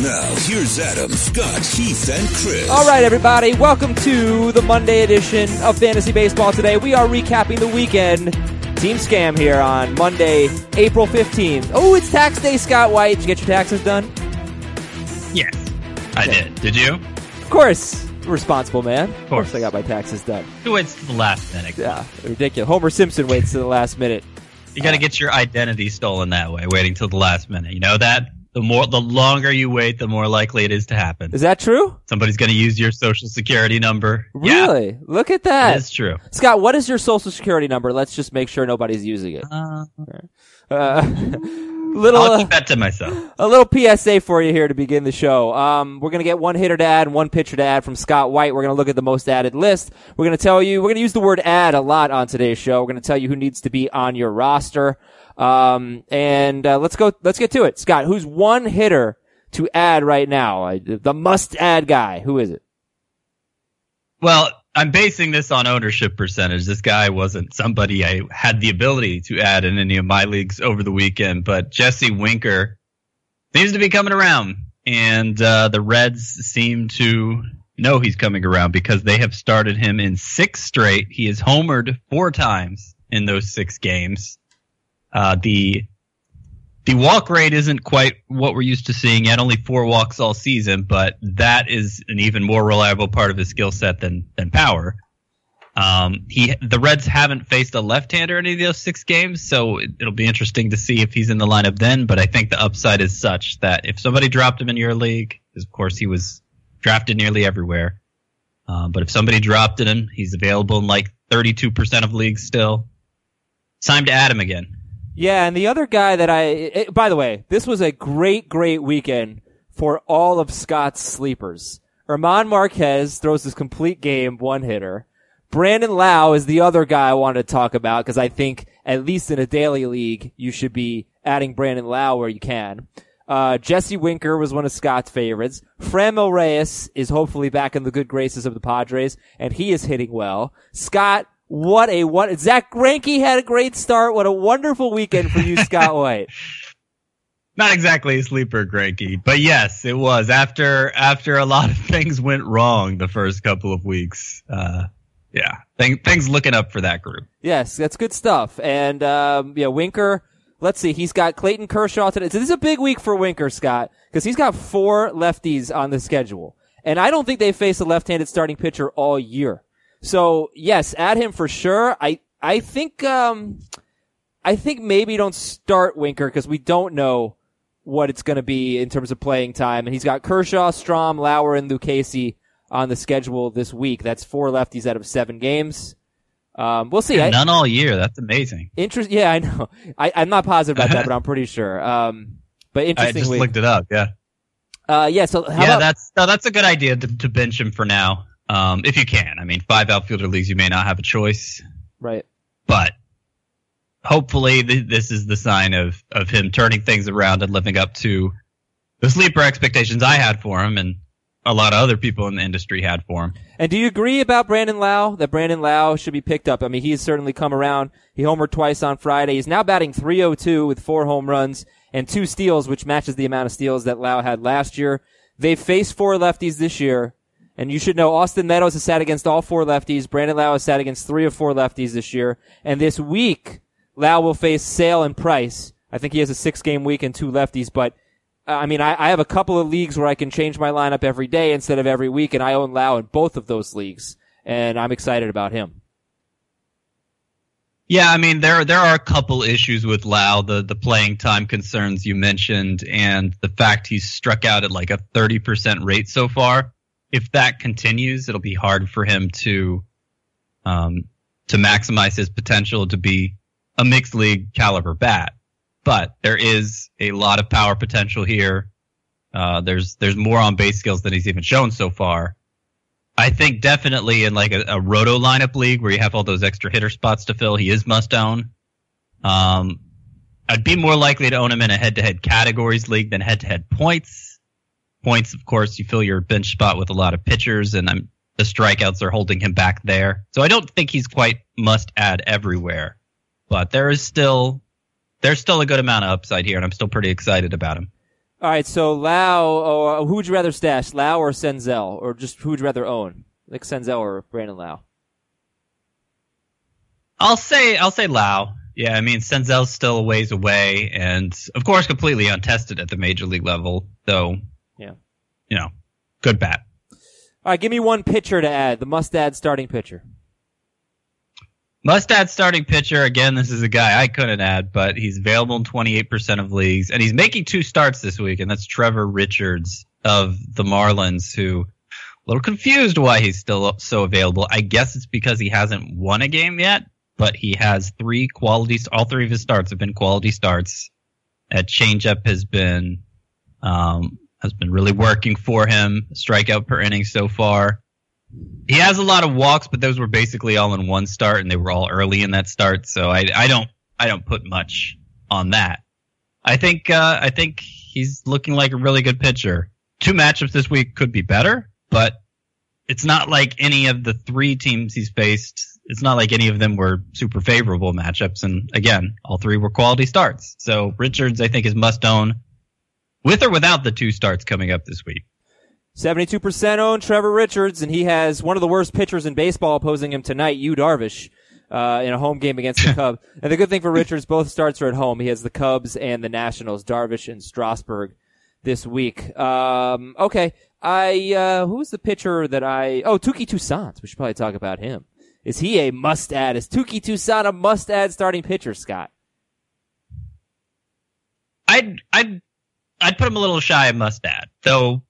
Now, here's Adam, Scott, Heath, and Chris. All right, everybody, welcome to the Monday edition of Fantasy Baseball today. We are recapping the weekend. Team Scam here on Monday, April 15th. Oh, it's tax day, Scott White. Did you get your taxes done? Yes, I did. Did you? Of course. Responsible man. Of course I got my taxes done. Who waits to the last minute? Yeah, ridiculous. Homer Simpson waits to the last minute. You got to uh, get your identity stolen that way, waiting till the last minute. You know that? The more, the longer you wait, the more likely it is to happen. Is that true? Somebody's going to use your social security number. Really? Yeah, Look at that. It's true. Scott, what is your social security number? Let's just make sure nobody's using it. Uh, Uh, little, I'll uh, keep that to myself. a little PSA for you here to begin the show. Um, we're gonna get one hitter to add and one pitcher to add from Scott White. We're gonna look at the most added list. We're gonna tell you, we're gonna use the word add a lot on today's show. We're gonna tell you who needs to be on your roster. Um, and, uh, let's go, let's get to it. Scott, who's one hitter to add right now? The must add guy. Who is it? Well, I'm basing this on ownership percentage. This guy wasn't somebody I had the ability to add in any of my leagues over the weekend, but Jesse Winker seems to be coming around, and uh, the Reds seem to know he's coming around because they have started him in six straight. He has homered four times in those six games. Uh, the the walk rate isn't quite what we're used to seeing yet, only four walks all season, but that is an even more reliable part of his skill set than than power. Um, he the Reds haven't faced a left-hander in any of those six games, so it, it'll be interesting to see if he's in the lineup then. But I think the upside is such that if somebody dropped him in your league, because of course he was drafted nearly everywhere, uh, but if somebody dropped him, he's available in like 32% of leagues still. Time to add him again. Yeah, and the other guy that I, it, by the way, this was a great, great weekend for all of Scott's sleepers. Germán Márquez throws his complete game one hitter. Brandon Lowe is the other guy I wanted to talk about because I think at least in a daily league you should be adding Brandon Lowe where you can. Uh, Jesse Winker was one of Scott's favorites. Franmil Reyes is hopefully back in the good graces of the Padres and he is hitting well. Scott what a what Zack Greinke had a great start. What a wonderful weekend for you, Scott White. Not exactly a sleeper, Greinke, but yes, it was after after a lot of things went wrong the first couple of weeks. Uh, yeah, thing, things looking up for that group. Yes, that's good stuff. And um, yeah, Winker. Let's see, he's got Clayton Kershaw today. So this is a big week for Winker, Scott, because he's got four lefties on the schedule, and I don't think they face a left-handed starting pitcher all year. So yes, add him for sure. I I think um I think maybe don't start Winker because we don't know what it's going to be in terms of playing time. And he's got Kershaw, Strahm, Lauer, and Lucchesi on the schedule this week. That's four lefties out of seven games. Um, we'll see. I, None all year. That's amazing. interest. Yeah, I know. I, I'm not positive about that, but I'm pretty sure. Um, but I just interestingly, looked it up. Yeah, uh, yeah. So how yeah, about, that's no, that's a good idea to, to bench him for now, um, if you can. I mean, five outfielder leagues, you may not have a choice, right? but hopefully th- this is the sign of of him turning things around and living up to the sleeper expectations I had for him and a lot of other people in the industry had for him. And do you agree about Brandon Lowe that Brandon Lowe should be picked up? I mean, he's certainly come around. He homered twice on Friday. He's now batting 302 with four home runs and two steals, which matches the amount of steals that Lowe had last year. They've faced four lefties this year. And you should know Austin Meadows has sat against all four lefties. Brandon Lowe has sat against three of four lefties this year. And this week, Lowe will face Sale and Price. I think he has a six game week and two lefties, but uh, I mean, I, I have a couple of leagues where I can change my lineup every day instead of every week, and I own Lowe in both of those leagues, and I'm excited about him. Yeah, I mean there there are a couple issues with Lowe, the the playing time concerns you mentioned, and the fact he's struck out at like a thirty percent rate so far. If that continues, it'll be hard for him to um to maximize his potential to be a mixed league caliber bat. But there is a lot of power potential here. Uh, there's there's more on base skills than he's even shown so far. I think definitely in like a, a roto lineup league where you have all those extra hitter spots to fill, he is must own. Um, I'd be more likely to own him in a head to head categories league than head to head points. Points, of course, you fill your bench spot with a lot of pitchers, and I'm, the strikeouts are holding him back there. So I don't think he's quite must add everywhere, but there is still there's still a good amount of upside here, and I'm still pretty excited about him. All right, so Lowe, or who would you rather stash, Lowe or Senzel, or just who would you rather own, like Senzel or Brandon Lowe? I'll say I'll say Lowe. Yeah, I mean Senzel's still a ways away, and of course completely untested at the major league level. Though. You know, good bat. All right, give me one pitcher to add, the must add starting pitcher. Must add starting pitcher. Again, this is a guy I couldn't add, but he's available in 28% of leagues, and he's making two starts this week, and that's Trevor Richards of the Marlins, who a little confused why he's still so available. I guess it's because he hasn't won a game yet, but he has three quality, all three of his starts have been quality starts. That changeup has been, um, has been really working for him. Strikeout per inning so far. He has a lot of walks, but those were basically all in one start, and they were all early in that start. So I, I don't, I don't put much on that. I think, uh, I think he's looking like a really good pitcher. Two matchups this week could be better, but it's not like any of the three teams he's faced. It's not like any of them were super favorable matchups. And again, all three were quality starts. So Richards, I think, is must own with or without the two starts coming up this week. 72% own Trevor Richards, and he has one of the worst pitchers in baseball opposing him tonight, Yu Darvish, uh, in a home game against the Cubs. and the good thing for Richards, both starts are at home. He has the Cubs and the Nationals, Darvish and Strasburg this week. Um, okay. I, uh, who's the pitcher that I, oh, Touki Toussaint. We should probably talk about him. Is he a must add? Is Touki Toussaint a must add starting pitcher, Scott? I'd, I'd, I'd put him a little shy of must add. Though,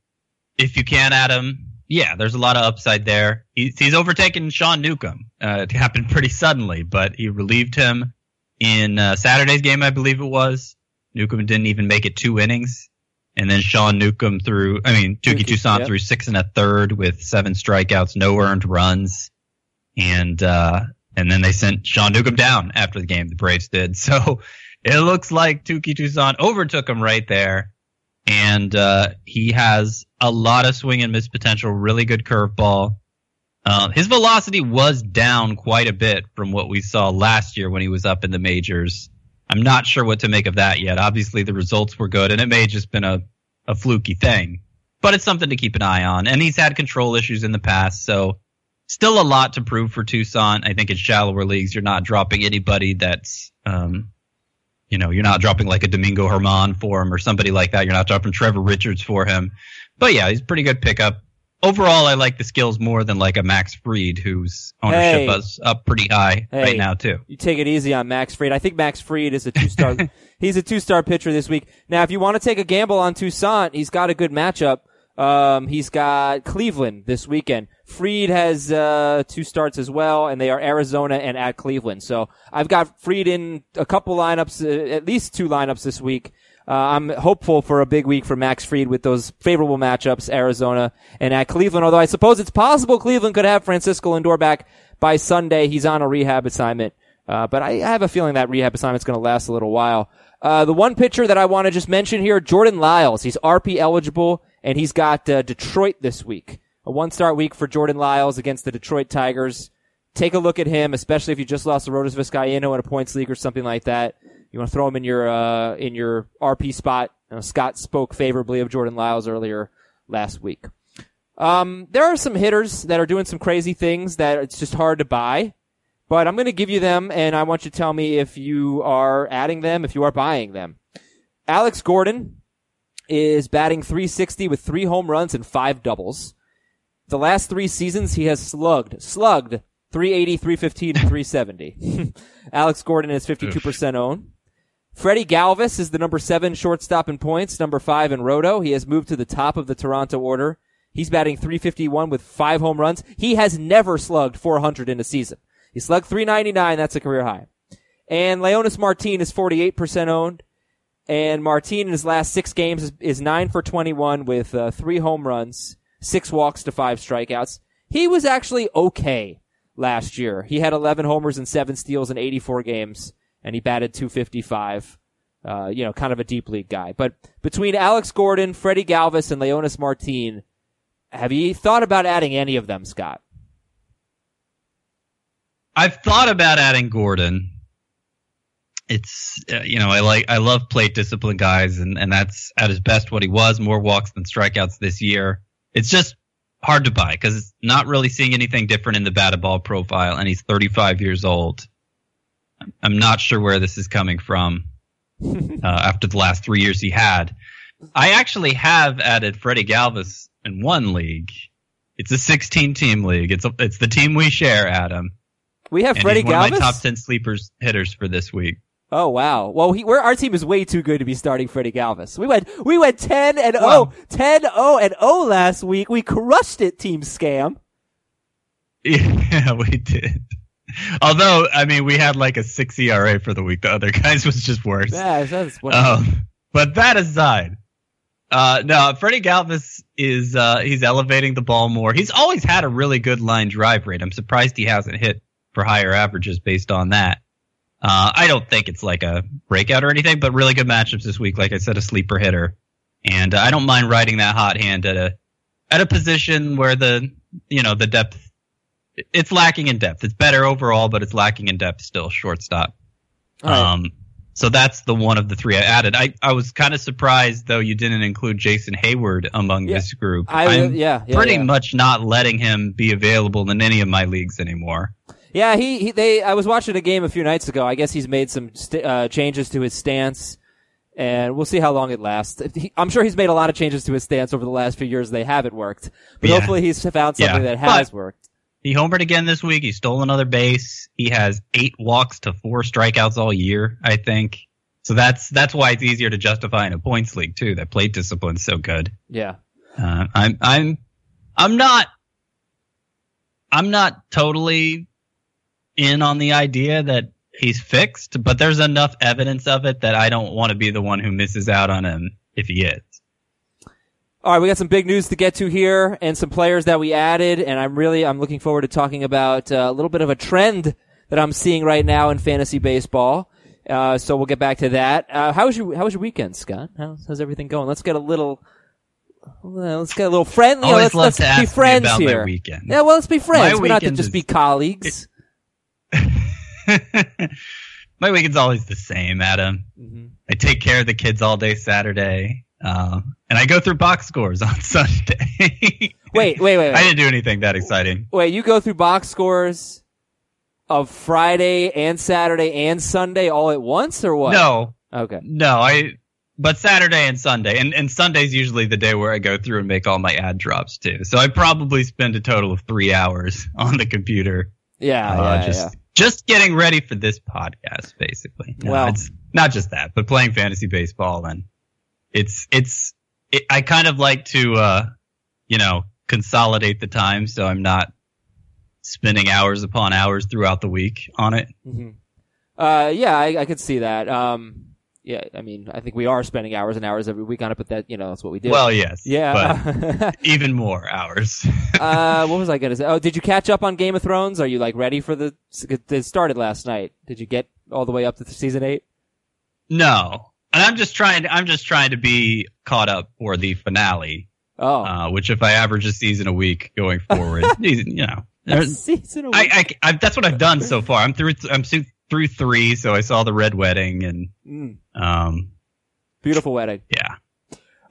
if you can add him, yeah, there's a lot of upside there. He's, he's overtaken Sean Newcomb. Uh, it happened pretty suddenly, but he relieved him in uh, Saturday's game, I believe it was. Newcomb didn't even make it two innings. And then Sean Newcomb threw, I mean, Touki Touki, Toussaint yep. threw six and a third with seven strikeouts, no earned runs. And, uh, and then they sent Sean Newcomb down after the game. The Braves did. So it looks like Touki Toussaint overtook him right there. And, uh, he has a lot of swing and miss potential, really good curveball. Uh, his velocity was down quite a bit from what we saw last year when he was up in the majors. I'm not sure what to make of that yet. Obviously, the results were good, and it may have just been a, a fluky thing, but it's something to keep an eye on. And he's had control issues in the past, so still a lot to prove for Toussaint. I think in shallower leagues, you're not dropping anybody that's, um, you know, you're not dropping like a Domingo Germán for him or somebody like that. You're not dropping Trevor Richards for him. But yeah, he's a pretty good pickup. Overall, I like the skills more than like a Max Fried, whose ownership Hey. is up pretty high Hey. right now too. You take it easy on Max Fried. I think Max Fried is a two star. he's a two star pitcher this week. Now, if you want to take a gamble on Toussaint, he's got a good matchup. Um, he's got Cleveland this weekend. Fried has uh, two starts as well, and they are Arizona and at Cleveland. So I've got Fried in a couple lineups, uh, at least two lineups this week. Uh, I'm hopeful for a big week for Max Fried with those favorable matchups, Arizona and at Cleveland. Although I suppose it's possible Cleveland could have Francisco Lindor back by Sunday. He's on a rehab assignment. Uh, but I, I have a feeling that rehab assignment's going to last a little while. Uh, the one pitcher that I want to just mention here, Jordan Lyles. He's RP eligible and he's got uh, Detroit this week. A one start week for Jordan Lyles against the Detroit Tigers. Take a look at him, especially if you just lost to Arodys Vizcaíno in a points league or something like that. You want to throw him in your uh, in your RP spot. You know, Scott spoke favorably of Jordan Lyles earlier last week. Um, there are some hitters that are doing some crazy things that it's just hard to buy, but I'm going to give you them, and I want you to tell me if you are adding them, if you are buying them. Alex Gordon is batting 360 with three home runs and five doubles. The last three seasons, he has slugged, slugged 380, 315, and 370. Alex Gordon is 52% owned. Freddy Galvis is the number seven shortstop in points, number five in roto. He has moved to the top of the Toronto order. He's batting 351 with five home runs. He has never slugged 400 in a season. He slugged 399. That's a career high. And Leonys Martin is 48% owned. And Martin in his last six games is, is nine for 21 with uh, three home runs, six walks to five strikeouts. he was actually okay last year. He had 11 homers and seven steals in 84 games, and he batted 255. Uh, you know, kind of a deep league guy. But between Alex Gordon, Freddy Galvis, and Leonys Martin, have you thought about adding any of them, Scott? I've thought about adding Gordon. It's uh, you know I like I love plate discipline guys and and that's at his best what he was more walks than strikeouts this year. It's just hard to buy because it's not really seeing anything different in the batted ball profile and he's 35 years old. I'm not sure where this is coming from uh, after the last three years he had. I actually have added Freddy Galvis in one league. It's a 16 team league. It's a, it's the team we share, Adam. We have And Freddy he's one Galvis. of my top 10 sleepers hitters for this week. Oh wow. Well, he, we're, our team is way too good to be starting Freddy Galvis. We went we went 10 and 0, 10 0 and 0 last week. We crushed it, team scam. Yeah, we did. Although, I mean, we had like a six ERA for the week. The other guys was just worse. Yeah, that's what Um, but that aside, uh, no, Freddy Galvis is uh, he's elevating the ball more. He's always had a really good line drive rate. I'm surprised he hasn't hit for higher averages based on that. Uh, I don't think it's like a breakout or anything, but really good matchups this week. Like I said, a sleeper hitter, and uh, I don't mind riding that hot hand at a at a position where the you know the depth it's lacking in depth. It's better overall, but it's lacking in depth still. Shortstop. Right. Um, so that's the one of the three I added. I, I was kind of surprised though you didn't include Jason Heyward among Yeah. this group. I I'm yeah, yeah, pretty yeah. much not letting him be available in any of my leagues anymore. Yeah, he, he they I was watching a game a few nights ago. I guess he's made some st- uh, changes to his stance, and we'll see how long it lasts. He, I'm sure he's made a lot of changes to his stance over the last few years. They haven't worked, but Yeah. hopefully he's found something Yeah. that has But- worked. He homered again this week. He stole another base. He has eight walks to four strikeouts all year, I think. So that's that's why it's easier to justify in a points league too. That plate discipline's so good. Yeah. Uh, I'm I'm I'm not I'm not totally in on the idea that he's fixed, but there's enough evidence of it that I don't want to be the one who misses out on him if he is. All right, we got some big news to get to here, and some players that we added, and I'm really I'm looking forward to talking about uh, a little bit of a trend that I'm seeing right now in fantasy baseball. Uh, so we'll get back to that. Uh, how was your How was your weekend, Scott? How's, how's everything going? Let's get a little. Let's get a little friendly. Always let's let's be friends here. weekend. Yeah, well, let's be friends. My We're not to just be colleagues. my weekend's always the same, Adam. Mhm. I take care of the kids all day Saturday, uh, and I go through box scores on Sunday. Wait, wait, wait, wait. I didn't do anything that exciting. Wait, you go through box scores of Friday and Saturday and Sunday all at once, or what? No, Okay. No, I. But Saturday and Sunday, and and Sunday's usually the day where I go through and make all my ad drops too. So I probably spend a total of three hours on the computer, Yeah, uh, yeah, just yeah. Just getting ready for this podcast, basically. No, Well- it's not just that, but playing fantasy baseball, and it's it's it, I kind of like to, uh, you know, consolidate the time so I'm not spending hours upon hours throughout the week on it. hmm Uh, yeah, I, I could see that. Um, yeah, I mean, I think we are spending hours and hours every week on it, but that, you know, that's what we do. Well, yes, but yeah. even more hours. uh, what was I gonna say? Oh, did you catch up on Game of Thrones? Are you like ready for the? It started last night. Did you get all the way up to season eight? No, and I'm just trying. To, I'm just trying to be caught up for the finale. Oh, Uh, which, if I average a season a week going forward, you know, there's- season. I, I, I, that's what I've done so far. I'm through. I'm through through three. So I saw the red wedding, and Mm, um, beautiful wedding. yeah.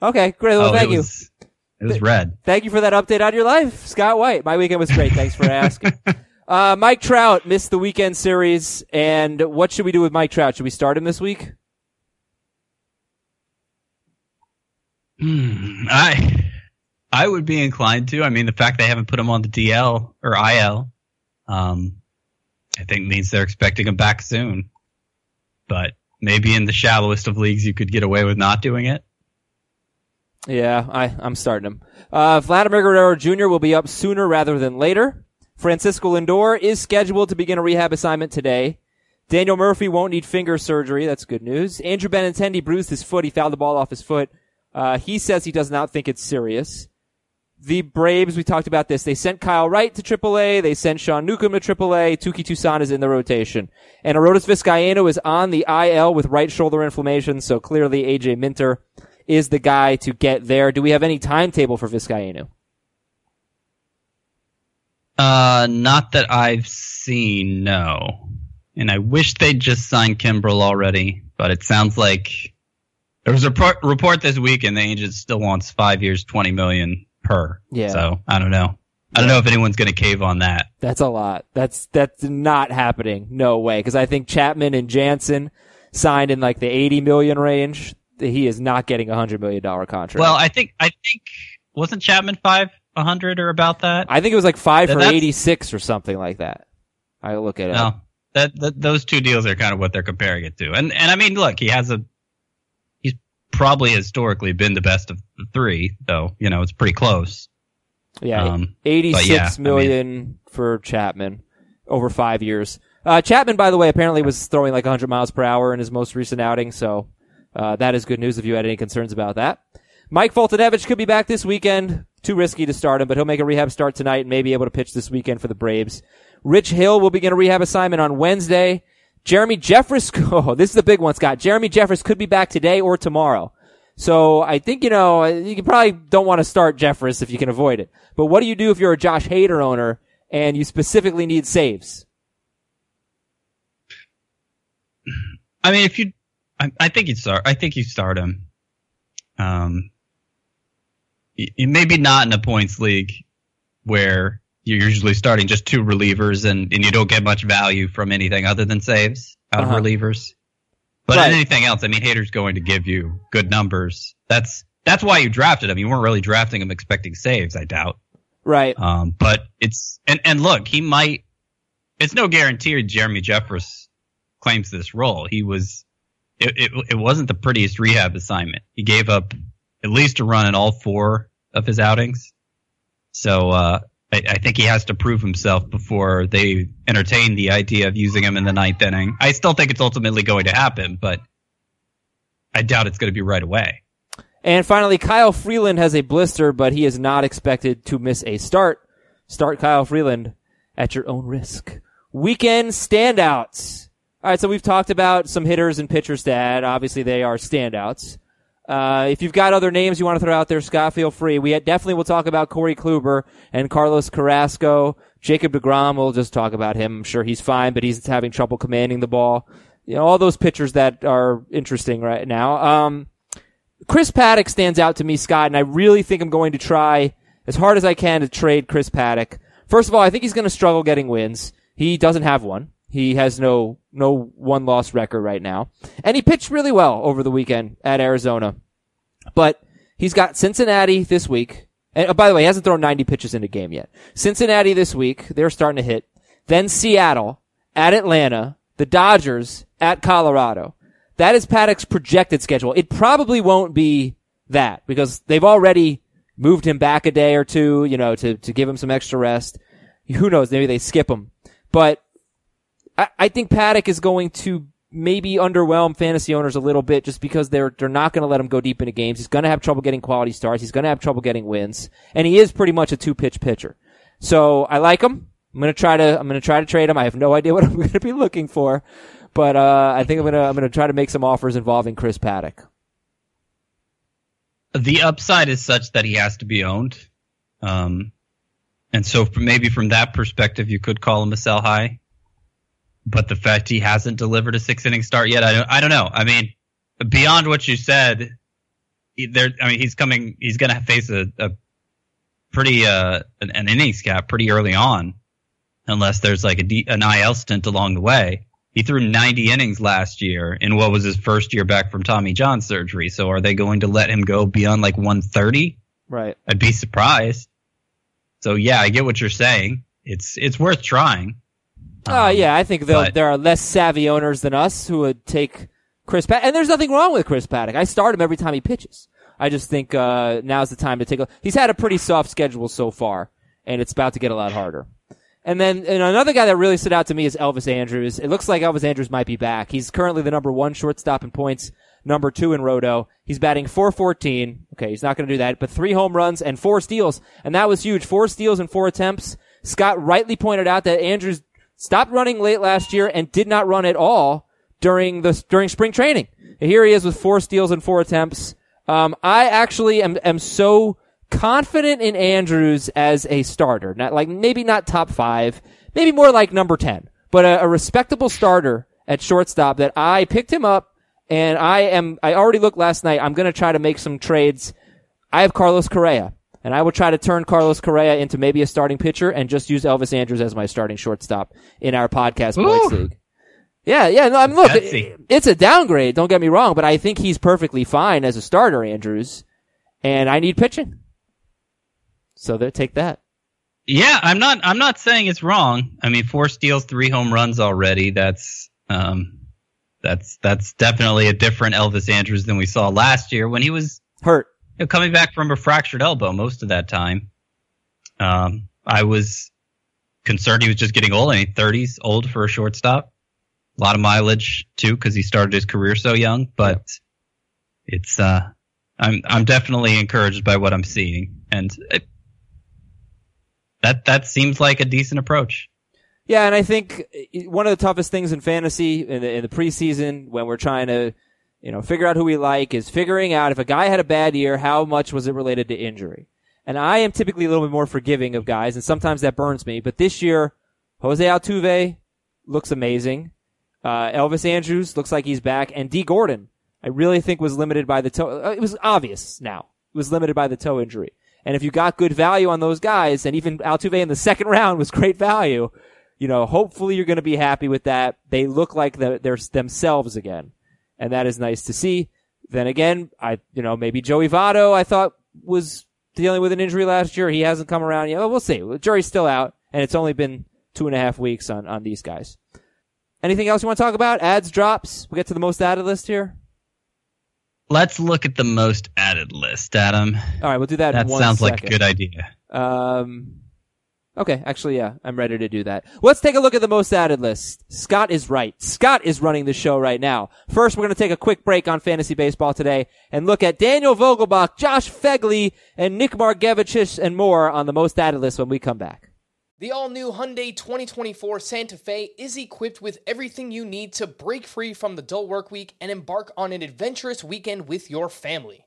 Okay, great. Well, oh, thank it you. was, it was red. Thank you for that update on your life, Scott White. My weekend was great. Thanks for asking. Uh, Mike Trout missed the weekend series, and what should we do with Mike Trout? Should we start him this week? Hmm, I, I would be inclined to. I mean, the fact they haven't put him on the DL or IL, um, I think means they're expecting him back soon. But maybe in the shallowest of leagues, you could get away with not doing it. Yeah, I, I'm starting him. Uh, Vladimir Guerrero Jr. will be up sooner rather than later. Francisco Lindor is scheduled to begin a rehab assignment today. Daniel Murphy won't need finger surgery. That's good news. Andrew Benintendi bruised his foot. He fouled the ball off his foot. Uh, he says he does not think it's serious. The Braves, we talked about this. They sent Kyle Wright to AAA. They sent Sean Newcomb to AAA. Touki Toussaint is in the rotation. And Arodys Vizcaino is on the IL with right shoulder inflammation. So clearly AJ Minter is the guy to get there. Do we have any timetable for Vizcaino? Uh, not that I've seen, no. And I wish they'd just signed Kimbrel already, but it sounds like there was a report, report this week and the agent still wants five years, 20 million per. Yeah. So I don't know. I don't know if anyone's going to cave on that. That's a lot. That's that's not happening. No way. Because I think Chapman and Jansen signed in like the 80 million range. He is not getting a hundred million dollar contract. Well, I think I think wasn't Chapman five a hundred or about that? I think it was like five for 86 or something like that. I look at it. No, that, that those two deals are kind of what they're comparing it to. And and I mean, look, he has a probably historically been the best of the three, though. You know, it's pretty close. Yeah, Um, eighty-six yeah, I million for Chapman over five years. Uh, Chapman, by the way, apparently was throwing like 100 miles per hour in his most recent outing, so uh, that is good news if you had any concerns about that. Mike Foltynewicz could be back this weekend. Too risky to start him, but he'll make a rehab start tonight and may be able to pitch this weekend for the Braves. Rich Hill will begin a rehab assignment on Wednesday. Jeremy Jeffress, oh, this is the big one, Scott. Jeremy Jeffress could be back today or tomorrow. So I think, you know, you probably don't want to start Jeffress if you can avoid it. But what do you do if you're a Josh Hader owner and you specifically need saves? I mean, if you, I, I think you start. I think you start him. Um, maybe not in a points league where you're usually starting just two relievers and, and you don't get much value from anything other than saves out Uh-huh. of relievers. But Right. anything else, I mean, Hader's going to give you good numbers. That's that's why you drafted him. You weren't really drafting him expecting saves, I doubt. Right. Um, but it's and and look, he might. It's no guarantee Jeremy Jeffress claims this role. He was. It, it it wasn't the prettiest rehab assignment. He gave up at least a run in all four of his outings. So uh, I, I think he has to prove himself before they entertain the idea of using him in the ninth inning. I still think it's ultimately going to happen, but I doubt it's going to be right away. And finally, Kyle Freeland has a blister, but he is not expected to miss a start. Start Kyle Freeland at your own risk. Weekend standouts. All right, so we've talked about some hitters and pitchers to add. Obviously, they are standouts. Uh, if you've got other names you want to throw out there, Scott, feel free. We definitely will talk about Corey Kluber and Carlos Carrasco. Jacob DeGrom, we'll just talk about him. I'm sure he's fine, but he's having trouble commanding the ball. You know, all those pitchers that are interesting right now. Um, Chris Paddack stands out to me, Scott, and I really think I'm going to try as hard as I can to trade Chris Paddack. First of all, I think he's going to struggle getting wins. He doesn't have one. He has no no one loss record right now, and he pitched really well over the weekend at Arizona. But he's got Cincinnati this week. And oh, by the way, he hasn't thrown 90 pitches in a game yet. Cincinnati this week, they're starting to hit. Then Seattle, at Atlanta, the Dodgers, at Colorado. That is Paddack's projected schedule. It probably won't be that because they've already moved him back a day or two, you know, to, to give him some extra rest. Who knows? Maybe they skip him. But I, I think Paddack is going to maybe underwhelm fantasy owners a little bit just because they're they're not going to let him go deep into games. He's going to have trouble getting quality starts. He's going to have trouble getting wins, and he is pretty much a two pitch pitcher. So I like him. I'm going to try to I'm to try to trade him. I have no idea what I'm going to be looking for, but uh, I think I'm going to I'm to try to make some offers involving Chris Paddack. the upside is such that he has to be owned. Um, and so maybe from that perspective, you could call him a sell high. But the fact he hasn't delivered a six inning start yet, I don't, I don't know. I mean, beyond what you said, there, I mean, he's coming, he's going to face a, a pretty, uh, an, an innings cap pretty early on, unless there's like a D, an IL stint along the way. He threw 90 innings last year in what was his first year back from Tommy John surgery. So are they going to let him go beyond like 130? Right. I'd be surprised. So yeah, I get what you're saying. It's it's worth trying. Oh Um, yeah, I think but- there are less savvy owners than us who would take Chris Paddack. And there's nothing wrong with Chris Paddack. I start him every time he pitches. I just think uh, now's the time to take a. He's had a pretty soft schedule so far, and it's about to get a lot harder. And then and another guy that really stood out to me is Elvis Andrus. It looks like Elvis Andrus might be back. He's currently the number one shortstop in points, number two in roto. He's batting 414. Okay, he's not going to do that, but three home runs and four steals. And that was huge. Four steals and four attempts. Scott rightly pointed out that Andrus stopped running late last year and did not run at all during the, during spring training. And here he is with four steals and four attempts. Um, I actually am, am so confident in Andrus as a starter. Not like maybe not top five, maybe more like number 10, but a, a respectable starter at shortstop that I picked him up and I am, I already looked last night. I'm going to try to make some trades. I have Carlos Correa and I will try to turn Carlos Correa into maybe a starting pitcher and just use Elvis Andrus as my starting shortstop in our podcast points league. Yeah, yeah. No, I mean, look, it, it's a downgrade. Don't get me wrong, but I think he's perfectly fine as a starter, Andrus. And I need pitching. So they take that. Yeah, I'm not. I'm not saying it's wrong. I mean, four steals, three home runs already. That's um, that's that's definitely a different Elvis Andrus than we saw last year when he was hurt, know, coming back from a fractured elbow most of that time. Um, I was concerned he was just getting old. I mean, 30s, old for a shortstop. A lot of mileage too, because he started his career so young. But it's uh, I'm I'm definitely encouraged by what I'm seeing, and it, that that seems like a decent approach. Yeah, and I think one of the toughest things in fantasy in the, in the preseason when we're trying to, you know, figure out who we like is figuring out if a guy had a bad year, how much was it related to injury? And I am typically a little bit more forgiving of guys, and sometimes that burns me. But this year, Jose Altuve looks amazing. Uh, Elvis Andrus looks like he's back, and Dee Gordon, I really think was limited by the toe. Uh, it was obvious now. It was limited by the toe injury. And if you got good value on those guys, and even Altuve in the second round was great value, you know, hopefully you're going to be happy with that. They look like the, they're themselves again. And that is nice to see. Then again, I, you know, maybe Joey Votto, I thought was dealing with an injury last year. He hasn't come around yet. Well, we'll see. The jury's still out, and it's only been two and a half weeks on, on these guys. Anything else you want to talk about? Ads, drops? We get to the most added list here. Let's look at the most added list, Adam. All right, we'll do that. That sounds second. like a good idea. Um, okay, actually, yeah, I'm ready to do that. Let's take a look at the most added list. Scott is right. Scott is running the show right now. First, we're going to take a quick break on fantasy baseball today and look at Daniel Vogelbach, Josh Phegley, and Nick Margevicius and more on the most added list when we come back. The all new Hyundai 2024 Santa Fe is equipped with everything you need to break free from the dull work week and embark on an adventurous weekend with your family.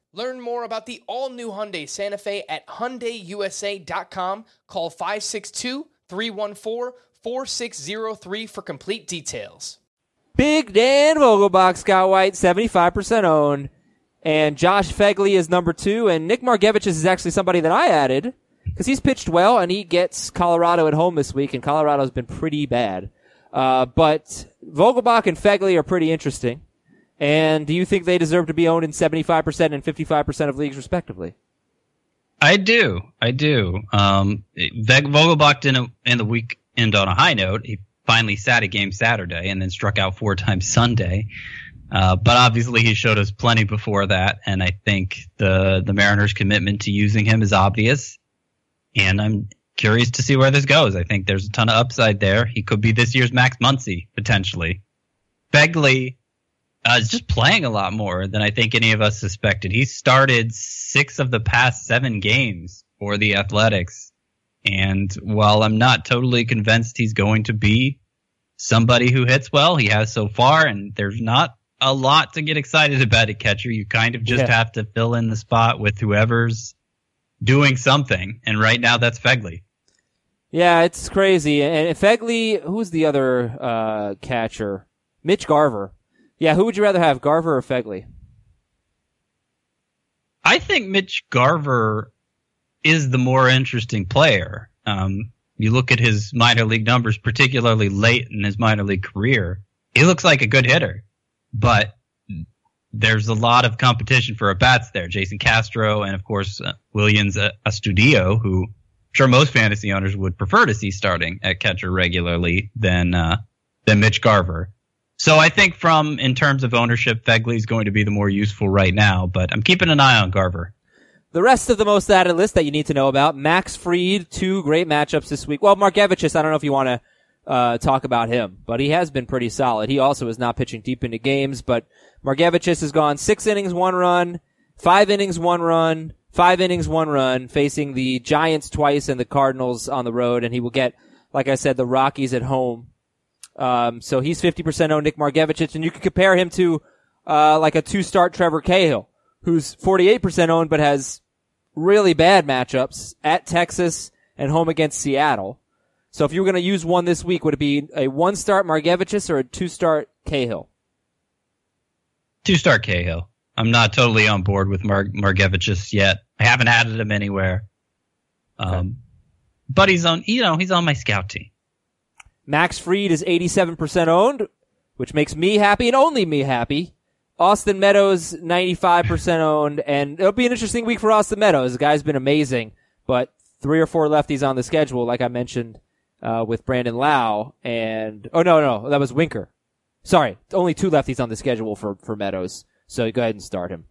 Learn more about the all-new Hyundai Santa Fe at HyundaiUSA.com. Call 562-314-4603 for complete details. Big Dan Vogelbach, Scott White, 75% owned. And Josh Phegley is number two. And Nick Margevicius is actually somebody that I added because he's pitched well and he gets Colorado at home this week and Colorado's been pretty bad. Uh, but Vogelbach and Phegley are pretty interesting. And do you think they deserve to be owned in 75% and 55% of leagues respectively? I do. I do. Um, Vogelbach didn't end the weekend on a high note. He finally sat a game Saturday and then struck out four times Sunday. Uh, but obviously he showed us plenty before that, and I think the the Mariners' commitment to using him is obvious. And I'm curious to see where this goes. I think there's a ton of upside there. He could be this year's Max Muncy potentially. Phegley uh, is just playing a lot more than I think any of us suspected. He started six of the past seven games for the Athletics. And while I'm not totally convinced he's going to be somebody who hits well, he has so far, and there's not a lot to get excited about at catcher. You kind of just Yeah. have to fill in the spot with whoever's doing something. And right now that's Phegley. Yeah, it's crazy. And Phegley, who's the other uh, catcher? Mitch Garver. Yeah, who would you rather have, Garver or Phegley? I think Mitch Garver is the more interesting player. Um, you look at his minor league numbers, particularly late in his minor league career, he looks like a good hitter. But there's a lot of competition for at bats there. Jason Castro and of course uh, Willians uh, Astudillo, who I'm sure most fantasy owners would prefer to see starting at catcher regularly than uh, than Mitch Garver. So I think from in terms of ownership, Phegley is going to be the more useful right now, but I'm keeping an eye on Garver. The rest of the most added list that you need to know about: Max Fried, two great matchups this week. Well, Margevicius, I don't know if you want to uh, talk about him, but he has been pretty solid. He also is not pitching deep into games, but Margevicius has gone six innings, one run, five innings, one run, five innings, one run, facing the Giants twice and the Cardinals on the road, and he will get, like I said, the Rockies at home. Um, so he's 50% owned Nick Margevicius, and you can compare him to, uh, like a two-start Trevor Cahill, who's 48% owned but has really bad matchups at Texas and home against Seattle. So if you were going to use one this week, would it be a one-start Margevicius or a two-start Cahill? Two star Cahill. I'm not totally on board with Mar- yet. I haven't added him anywhere. Um, okay. but he's on, you know, he's on my scout team. Max Fried is 87% owned, which makes me happy and only me happy. Austin Meadows, 95% owned, and it'll be an interesting week for Austin Meadows. The guy's been amazing, but three or four lefties on the schedule, like I mentioned, uh, with Brandon Lowe and, oh no, no, that was Winker. Sorry, only two lefties on the schedule for, for Meadows. So go ahead and start him.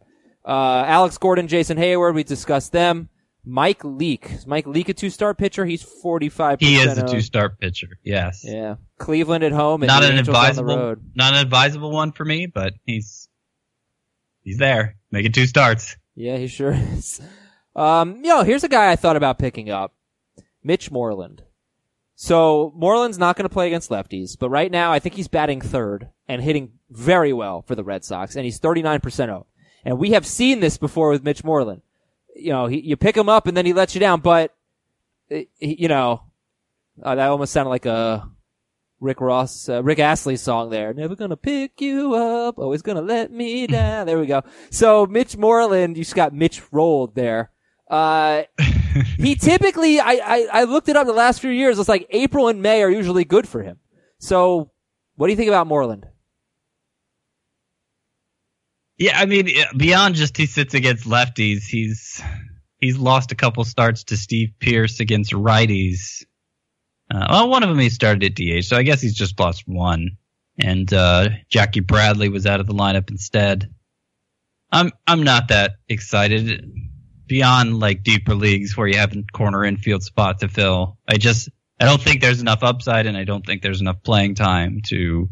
Uh, Alex Gordon, Jason Heyward, we discussed them. Mike Leake. Is Mike Leake a two-star pitcher? He's 45 He is a two-star pitcher. Yes. Yeah. Cleveland at home not an Angels advisable, not an advisable one for me, but he's, he's there. Making two starts. Yeah, he sure is. Um, yo, here's a guy I thought about picking up. Mitch Moreland. So Moreland's not going to play against lefties, but right now I think he's batting third and hitting very well for the Red Sox, and he's 39% owned. And we have seen this before with Mitch Moreland. You know, he, you pick him up and then he lets you down, but, eh, you know, uh, that almost sounded like a Rick Ross, uh, Rick Astley song there. Never gonna pick you up, always gonna let me down. there we go. So Mitch Moreland, you just got Mitch rolled there. Uh, he typically, I, I, I looked it up the last few years. It's like April and May are usually good for him. So, what do you think about Moreland? Yeah, I mean, beyond just he sits against lefties, he's he's lost a couple starts to Steve Pearce against righties. Uh, well, one of them he started at DH, so I guess he's just lost one. And uh, Jackie Bradley was out of the lineup instead. I'm I'm not that excited beyond like deeper leagues where you have a corner infield spot to fill. I just I don't think there's enough upside and I don't think there's enough playing time to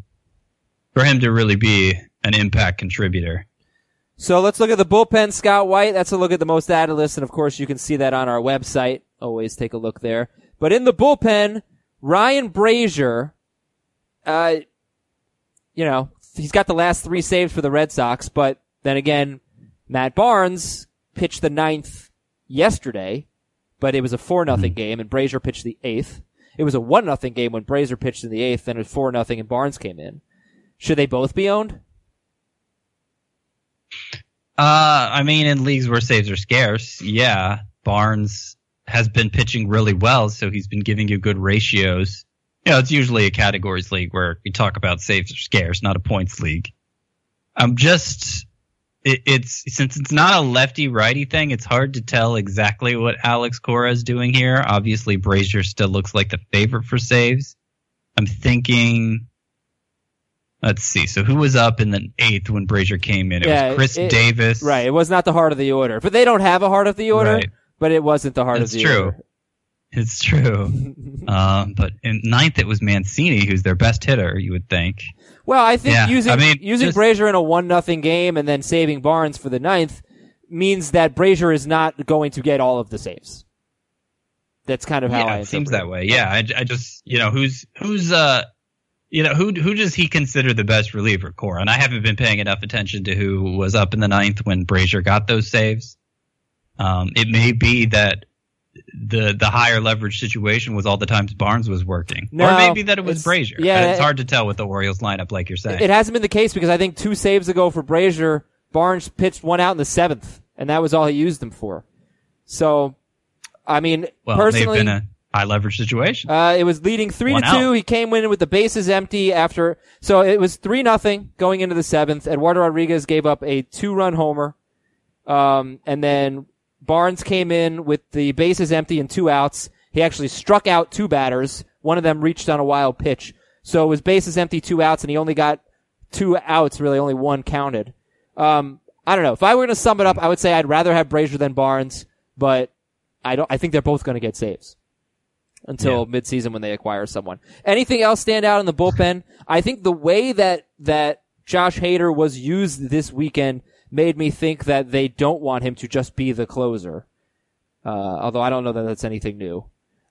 for him to really be an impact contributor. So let's look at the bullpen, Scott White. That's a look at the most added list, and of course you can see that on our website. Always take a look there. But in the bullpen, Ryan Brasier, uh, you know, he's got the last three saves for the Red Sox, but then again, Matt Barnes pitched the ninth yesterday, but it was a four nothing mm-hmm. game, and Brasier pitched the eighth. It was a one nothing game when Brasier pitched in the eighth, then it was four nothing, and Barnes came in. Should they both be owned? Uh, I mean, in leagues where saves are scarce, yeah, Barnes has been pitching really well, so he's been giving you good ratios. You know, it's usually a categories league where we talk about saves are scarce, not a points league. I'm just it, it's since it's not a lefty righty thing, it's hard to tell exactly what Alex Cora is doing here. Obviously, Brasier still looks like the favorite for saves. I'm thinking. Let's see. So who was up in the eighth when Brasier came in? It yeah, was Chris it, Davis. Right. It was not the heart of the order, but they don't have a heart of the order. Right. But it wasn't the heart That's of the true. order. It's true. It's true. Um, but in ninth, it was Mancini, who's their best hitter. You would think. Well, I think yeah, using I mean, using just, Brasier in a one nothing game and then saving Barnes for the ninth means that Brasier is not going to get all of the saves. That's kind of how yeah, I. It seems that way. Yeah, I, I just you know who's who's uh you know who who does he consider the best reliever core? And I haven't been paying enough attention to who was up in the ninth when Brasier got those saves. Um, it may be that the the higher leverage situation was all the times Barnes was working, no, or maybe that it was Brasier. Yeah, but it's hard to tell with the Orioles lineup, like you're saying. It hasn't been the case because I think two saves ago for Brasier, Barnes pitched one out in the seventh, and that was all he used them for. So, I mean, well, personally, they've been a high leverage situation. Uh, it was leading three One to two. out. He came in with the bases empty after, so it was three nothing going into the seventh. Eduardo Rodriguez gave up a two run homer. Um, and then Barnes came in with the bases empty and two outs. He actually struck out two batters. One of them reached on a wild pitch. So it was bases empty, two outs, and he only got two outs, really only one counted. Um, I don't know. If I were going to sum it up, I would say I'd rather have Brasier than Barnes, but I don't, I think they're both going to get saves until midseason when they acquire someone. Anything else stand out in the bullpen? I think the way that, that Josh Hader was used this weekend made me think that they don't want him to just be the closer. Uh, although I don't know that that's anything new.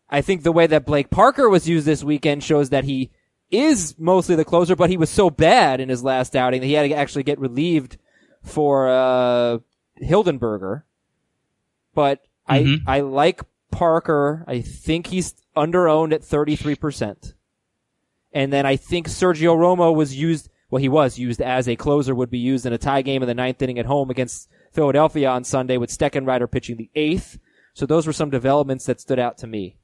I think the way that Blake Parker was used this weekend shows that he is mostly the closer, but he was so bad in his last outing that he had to actually get relieved for, uh, Hildenberger. But Mhm. I, I like Parker. I think he's under owned at 33%. And then I think Sergio Romo was used, well, he was used as a closer, would be used in a tie game in the ninth inning at home against Philadelphia on Sunday with Steckenrider pitching the eighth. So those were some developments that stood out to me.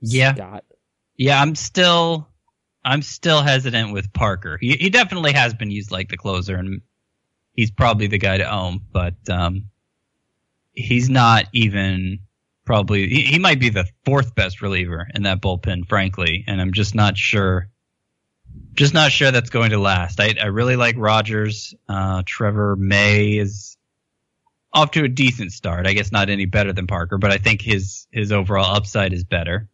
Yeah. Scott. Yeah, I'm still I'm still hesitant with Parker. He he definitely has been used like the closer and he's probably the guy to own, but um he's not even probably he, he might be the fourth best reliever in that bullpen, frankly, and I'm just not sure just not sure that's going to last. I I really like Rogers. Uh Trevor May is off to a decent start. I guess not any better than Parker, but I think his his overall upside is better.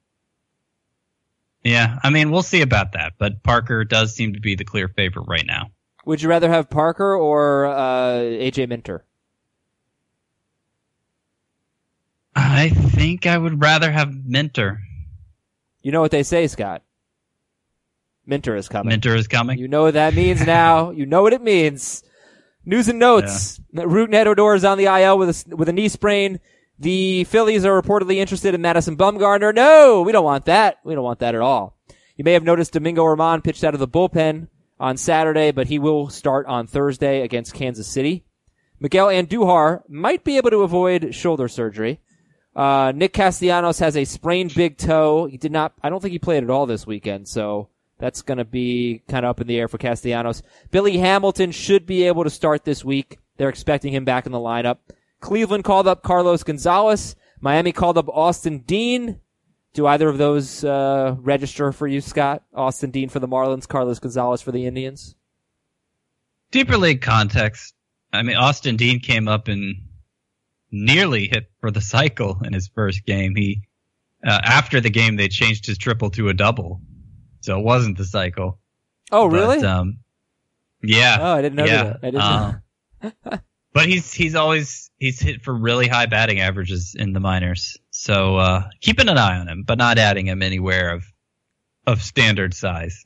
Yeah, I mean, we'll see about that, but Parker does seem to be the clear favorite right now. Would you rather have Parker or uh, AJ Minter? I think I would rather have Minter. You know what they say, Scott. Minter is coming. Minter is coming. You know what that means now. You know what it means. News and notes. Rougned Odor is on the IL with a, with a knee sprain. The Phillies are reportedly interested in Madison Bumgarner. No, we don't want that. We don't want that at all. You may have noticed Domingo Germán pitched out of the bullpen on Saturday, but he will start on Thursday against Kansas City. Miguel Andujar might be able to avoid shoulder surgery. Uh, Nick Castellanos has a sprained big toe. He did not, I don't think he played at all this weekend, so that's gonna be kind of up in the air for Castellanos. Billy Hamilton should be able to start this week. They're expecting him back in the lineup. Cleveland called up Carlos Gonzalez. Miami called up Austin Dean. Do either of those, uh, register for you, Scott? Austin Dean for the Marlins, Carlos Gonzalez for the Indians? Deeper league context. I mean, Austin Dean came up and nearly hit for the cycle in his first game. He, uh, after the game, they changed his triple to a double. So it wasn't the cycle. Oh, But, really? um, yeah. oh, I didn't know yeah. that. I didn't Uh, but he's he's always he's hit for really high batting averages in the minors. So uh, keeping an eye on him, but not adding him anywhere of of standard size.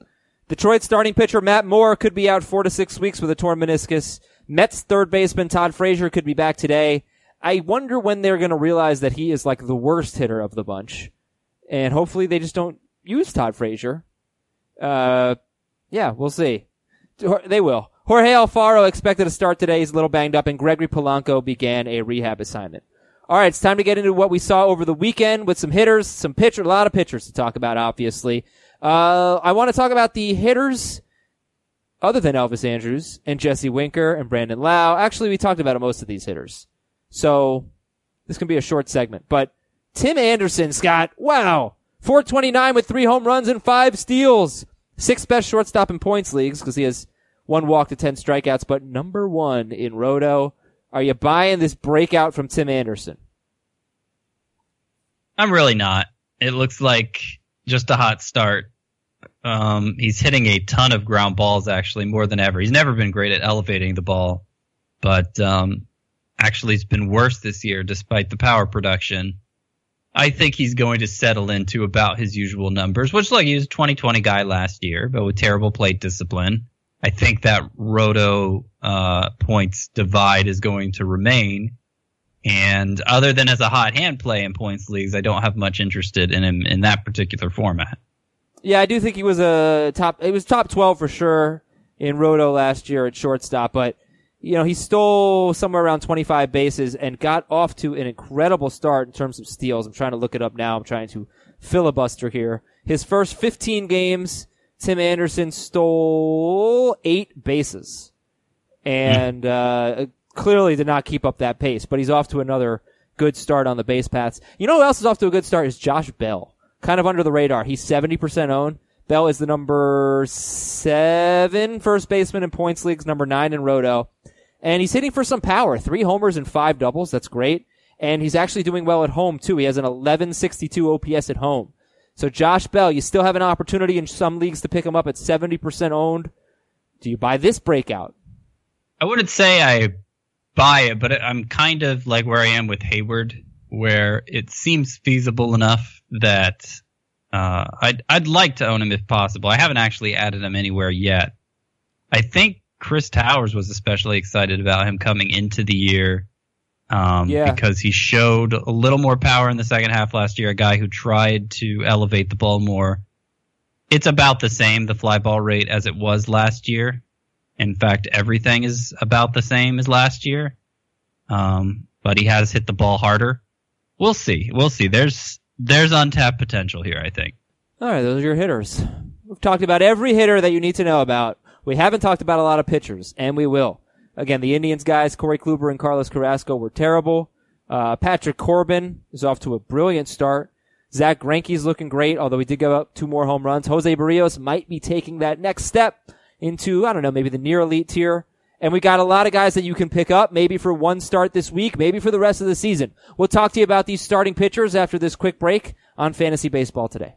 Detroit starting pitcher Matt Moore could be out four to six weeks with a torn meniscus. Mets third baseman Todd Frazier could be back today. I wonder when they're going to realize that he is like the worst hitter of the bunch. And hopefully they just don't use Todd Frazier. Uh, yeah, we'll see. They will. Jorge Alfaro expected to start today. He's a little banged up and Gregory Polanco began a rehab assignment. All right, it's time to get into what we saw over the weekend with some hitters, some pitcher, a lot of pitchers to talk about, obviously. Uh, I want to talk about the hitters other than Elvis Andrus and Jesse Winker and Brandon Lowe. Actually, we talked about most of these hitters. So this can be a short segment, but Tim Anderson, Scott, wow. 429 with three home runs and five steals. Sixth best shortstop in points leagues because he has one walk to 10 strikeouts, but number one in Roto. Are you buying this breakout from Tim Anderson? I'm really not. It looks like just a hot start. Um, he's hitting a ton of ground balls, actually, more than ever. He's never been great at elevating the ball, but um, actually, it's been worse this year despite the power production. I think he's going to settle into about his usual numbers, which, like, he was a 2020 guy last year, but with terrible plate discipline. I think that roto uh, points divide is going to remain. And other than as a hot hand play in points leagues, I don't have much interested in him in that particular format. Yeah, I do think he was a top. It was top twelve for sure in Roto last year at shortstop. But you know, he stole somewhere around 25 bases and got off to an incredible start in terms of steals. I'm trying to look it up now. I'm trying to filibuster here. His first 15 games, Tim Anderson stole eight bases and, uh, clearly did not keep up that pace, but he's off to another good start on the base paths. You know who else is off to a good start is Josh Bell. Kind of under the radar. He's 70% owned. Bell is the number seven first baseman in points leagues, number nine in Roto. And he's hitting for some power. Three homers and five doubles. That's great. And he's actually doing well at home too. He has an 1162 OPS at home. So Josh Bell, you still have an opportunity in some leagues to pick him up at 70% owned. Do you buy this breakout? I wouldn't say I buy it, but I'm kind of like where I am with Heyward, where it seems feasible enough that uh, I'd I'd like to own him if possible. I haven't actually added him anywhere yet. I think Chris Towers was especially excited about him coming into the year. Um, Yeah. because he showed a little more power in the second half last year, a guy who tried to elevate the ball more. It's about the same, the fly ball rate, as it was last year. In fact, everything is about the same as last year. Um, but he has hit the ball harder. We'll see. We'll see. There's there's untapped potential here, I think. All right, those are your hitters. We've talked about every hitter that you need to know about. We haven't talked about a lot of pitchers, and we will. Again, the Indians guys, Corey Kluber and Carlos Carrasco were terrible. Uh, Patrick Corbin is off to a brilliant start. Zack Greinke's looking great, although he did give up two more home runs. Jose Berrios might be taking that next step into, I don't know, maybe the near elite tier. And we got a lot of guys that you can pick up, maybe for one start this week, maybe for the rest of the season. We'll talk to you about these starting pitchers after this quick break on Fantasy Baseball today.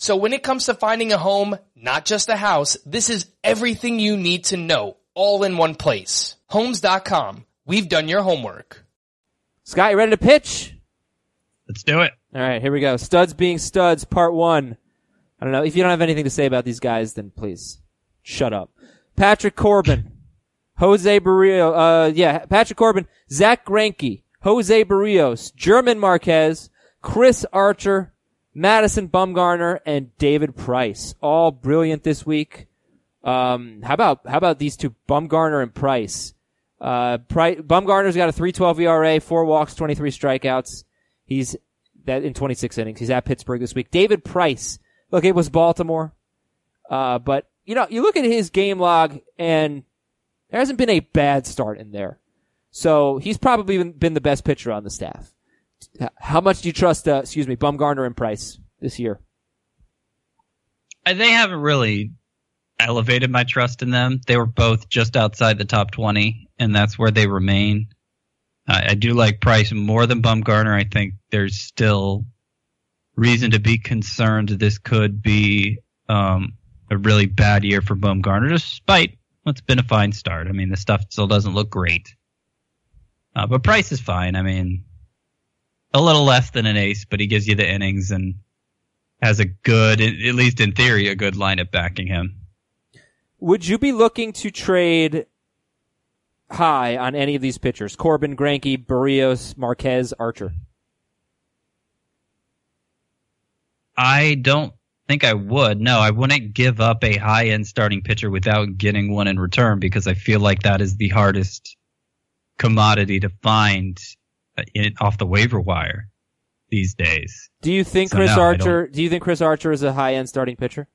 So when it comes to finding a home, not just a house, this is everything you need to know, all in one place. Homes.com. We've done your homework. Scott, you ready to pitch? Let's do it. All right, here we go. Studs being studs, part one. I don't know. If you don't have anything to say about these guys, then please shut up. Patrick Corbin, Jose Berrios, uh, yeah, Patrick Corbin, Zack Greinke, Jose Berrios, Germán Márquez, Chris Archer, Madison Bumgarner, and David Price. All brilliant this week. Um, how about, how about these two, Bumgarner and Price? Uh, Price, Bumgarner's got a 312 ERA, four walks, 23 strikeouts. He's that in 26 innings. He's at Pittsburgh this week. David Price. Look, it was Baltimore. Uh, but you know, you look at his game log and there hasn't been a bad start in there. So he's probably been, been the best pitcher on the staff. How much do you trust, uh, excuse me, Bumgarner and Price this year? Uh, They haven't really elevated my trust in them. They were both just outside the top 20, and that's where they remain. I I do like Price more than Bumgarner. I think there's still reason to be concerned this could be um, a really bad year for Bumgarner, despite what's been a fine start. I mean, the stuff still doesn't look great. Uh, but Price is fine. I mean, a little less than an ace, but he gives you the innings and has a good, at least in theory, a good lineup backing him. Would you be looking to trade high on any of these pitchers? Corbin, Greinke, Berrios, Marquez, Archer. I don't think I would. No, I wouldn't give up a high end starting pitcher without getting one in return because I feel like that is the hardest commodity to find in, off the waiver wire these days. Do you think So Chris no, Archer? Do you think Chris Archer is a high end starting pitcher?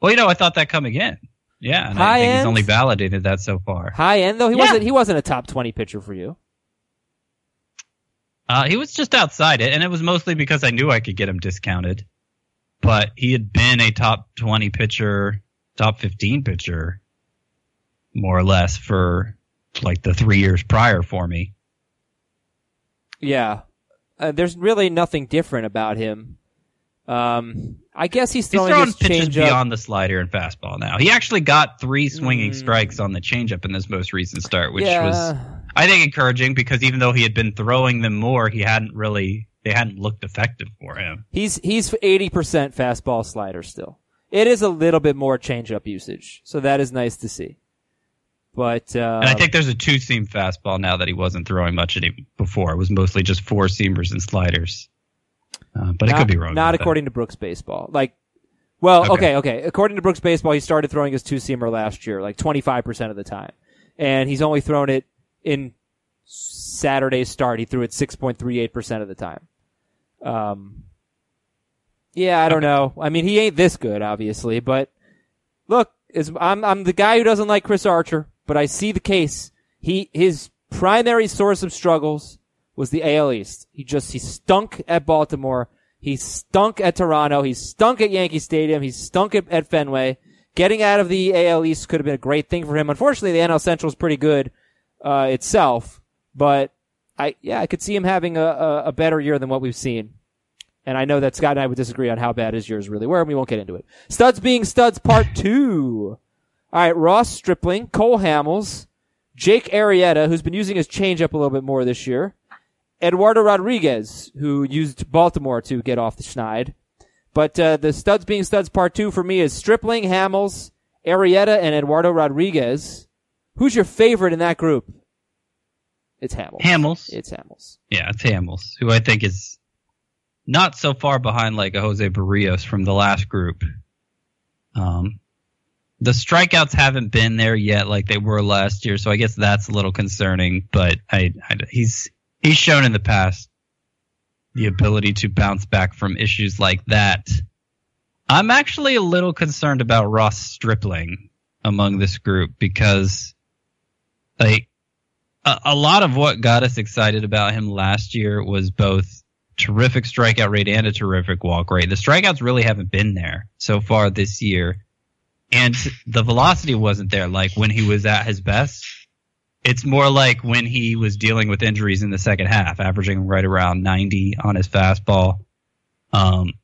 Well, you know, I thought that coming in. Yeah, and High I think end? he's only validated that so far. High end though. He Yeah. wasn't. He wasn't a top twenty pitcher for you. Uh, he was just outside it, and it was mostly because I knew I could get him discounted. But he had been a top 20 pitcher, top 15 pitcher, more or less, for like the three years prior for me. Yeah, uh, there's really nothing different about him. Um, I guess he's He's throwing, throwing his pitches beyond the slider and fastball now. He actually got three swinging Mm. strikes on the changeup in this most recent start, which yeah, was I think encouraging because even though he had been throwing them more, he hadn't really they hadn't looked effective for him. he's he's eighty percent fastball slider still. It is a little bit more changeup usage, so that is nice to see. But uh, And I think there's a two seam fastball now that he wasn't throwing much any before. It was mostly just four seamers and sliders. Uh, but not, I could be wrong. Not about that. according to Brooks Baseball. Like, well, okay. Okay. okay, According to Brooks Baseball, he started throwing his two seamer last year, like twenty five percent of the time, and he's only thrown it in Saturday's start. He threw it six point three eight percent of the time. Um, yeah, I don't know. I mean, he ain't this good, obviously, but look, is I'm I'm the guy who doesn't like Chris Archer, but I see the case. He his primary source of struggles was the AL East. He just he stunk at Baltimore. He stunk at Toronto. He stunk at Yankee Stadium. He stunk at, at Fenway. Getting out of the AL East could have been a great thing for him. Unfortunately, the NL Central is pretty good uh, itself, but I yeah I could see him having a, a, a better year than what we've seen. And I know that Scott and I would disagree on how bad his years really were, and we won't get into it. Studs being studs, part two. All right, Ross Stripling, Cole Hamels, Jake Arrieta, who's been using his changeup a little bit more this year, Eduardo Rodriguez, who used Baltimore to get off the schneid. But uh, the studs being studs, part two for me is Stripling, Hamels, Arrieta, and Eduardo Rodriguez. Who's your favorite in that group? It's Hamels. Hamels. It's Hamels. Yeah, it's Hamels, who I think is not so far behind like a Jose Berrios from the last group. Um, the strikeouts haven't been there yet like they were last year, so I guess that's a little concerning. But I, I he's he's shown in the past the ability to bounce back from issues like that. I'm actually a little concerned about Ross Stripling among this group because like a, a lot of what got us excited about him last year was both terrific strikeout rate and a terrific walk rate. The strikeouts really haven't been there so far this year. And the velocity wasn't there like when he was at his best. It's more like when he was dealing with injuries in the second half, averaging right around 90 on his fastball. Um,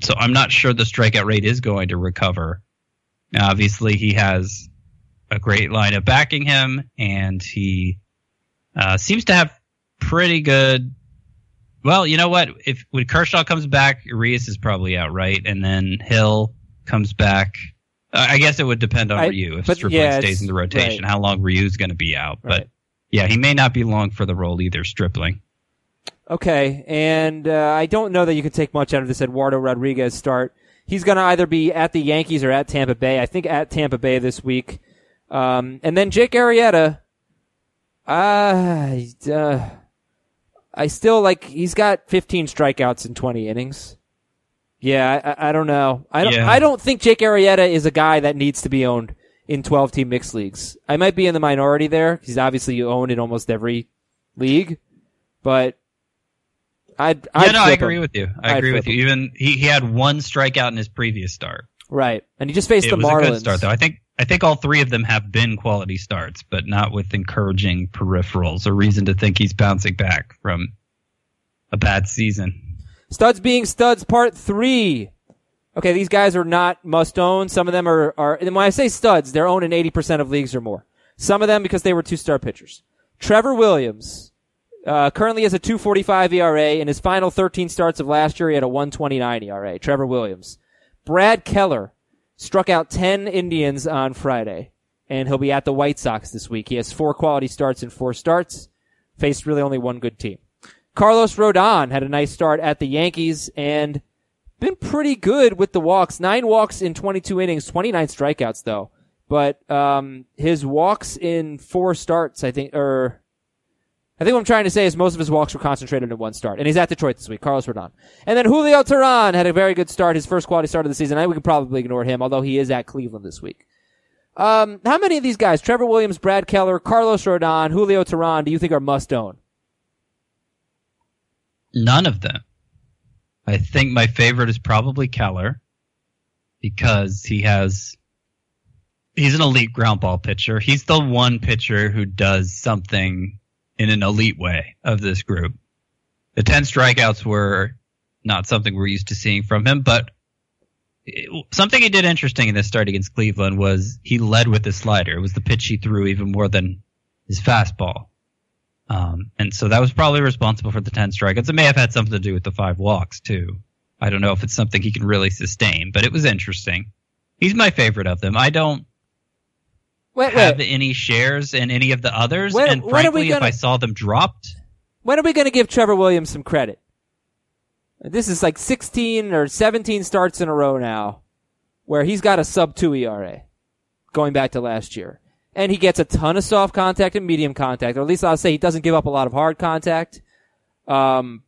so I'm not sure the strikeout rate is going to recover. Now, obviously, he has a great lineup backing him, and he uh, seems to have pretty good. Well, you know what? If when Kershaw comes back, Urias is probably out, right? And then Hill comes back. Uh, I guess it would depend on I- Ryu if but Stripling yeah, stays in the rotation. right. How long Ryu's going to be out? Right. But yeah, he may not be long for the role either. Stripling. Okay, and uh, I don't know that you can take much out of this Eduardo Rodriguez start. He's going to either be at the Yankees or at Tampa Bay. I think at Tampa Bay this week. Um, and then Jake Arrieta. Uh, uh, I still like. He's got 15 strikeouts in 20 innings. Yeah, I, I- don't know. I don't. Yeah. I don't think Jake Arrieta is a guy that needs to be owned in 12 team mixed leagues. I might be in the minority there. He's obviously owned in almost every league, but I'd, I'd yeah, no, I agree him. with you. I I'd agree with flip you. Even he, he had one strikeout in his previous start. Right, and he just faced it the was Marlins. a good start though. I think I think all three of them have been quality starts, but not with encouraging peripherals or reason to think he's bouncing back from a bad season. Studs being studs, part three. Okay, these guys are not must own. Some of them are, are, and when I say studs, they're owned in 80% of leagues or more. Some of them because they were two star pitchers. Trevor Williams, uh, currently has a 245 ERA. In his final 13 starts of last year, he had a 129 ERA. Trevor Williams. Brad Keller struck out 10 Indians on Friday, and he'll be at the White Sox this week. He has four quality starts in four starts, faced really only one good team. Carlos Rodon had a nice start at the Yankees and been pretty good with the walks. Nine walks in 22 innings, 29 strikeouts though. But, um, his walks in four starts, I think, or, I think what I'm trying to say is most of his walks were concentrated in one start. And he's at Detroit this week, Carlos Rodon. And then Julio Teheran had a very good start, his first quality start of the season. I think we can probably ignore him, although he is at Cleveland this week. Um, how many of these guys, Trevor Williams, Brad Keller, Carlos Rodon, Julio Teheran, do you think are must own? None of them. I think my favorite is probably Keller because he has he's an elite ground ball pitcher. He's the one pitcher who does something in an elite way of this group. The 10 strikeouts were not something we're used to seeing from him, but something he did interesting in this start against Cleveland was he led with his slider. It was the pitch he threw even more than his fastball. Um, and so that was probably responsible for the 10 strikeouts. It may have had something to do with the five walks too. I don't know if it's something he can really sustain, but it was interesting. He's my favorite of them. I don't wait, have wait. any shares in any of the others, When- and when are we frankly, gonna- if I saw them dropped, When are we going to give Trevor Williams some credit? This is like 16 or 17 starts in a row now where he's got a sub 2 ERA going back to last year. And he gets a ton of soft contact and medium contact, or at least I'll say he doesn't give up a lot of hard contact. Um,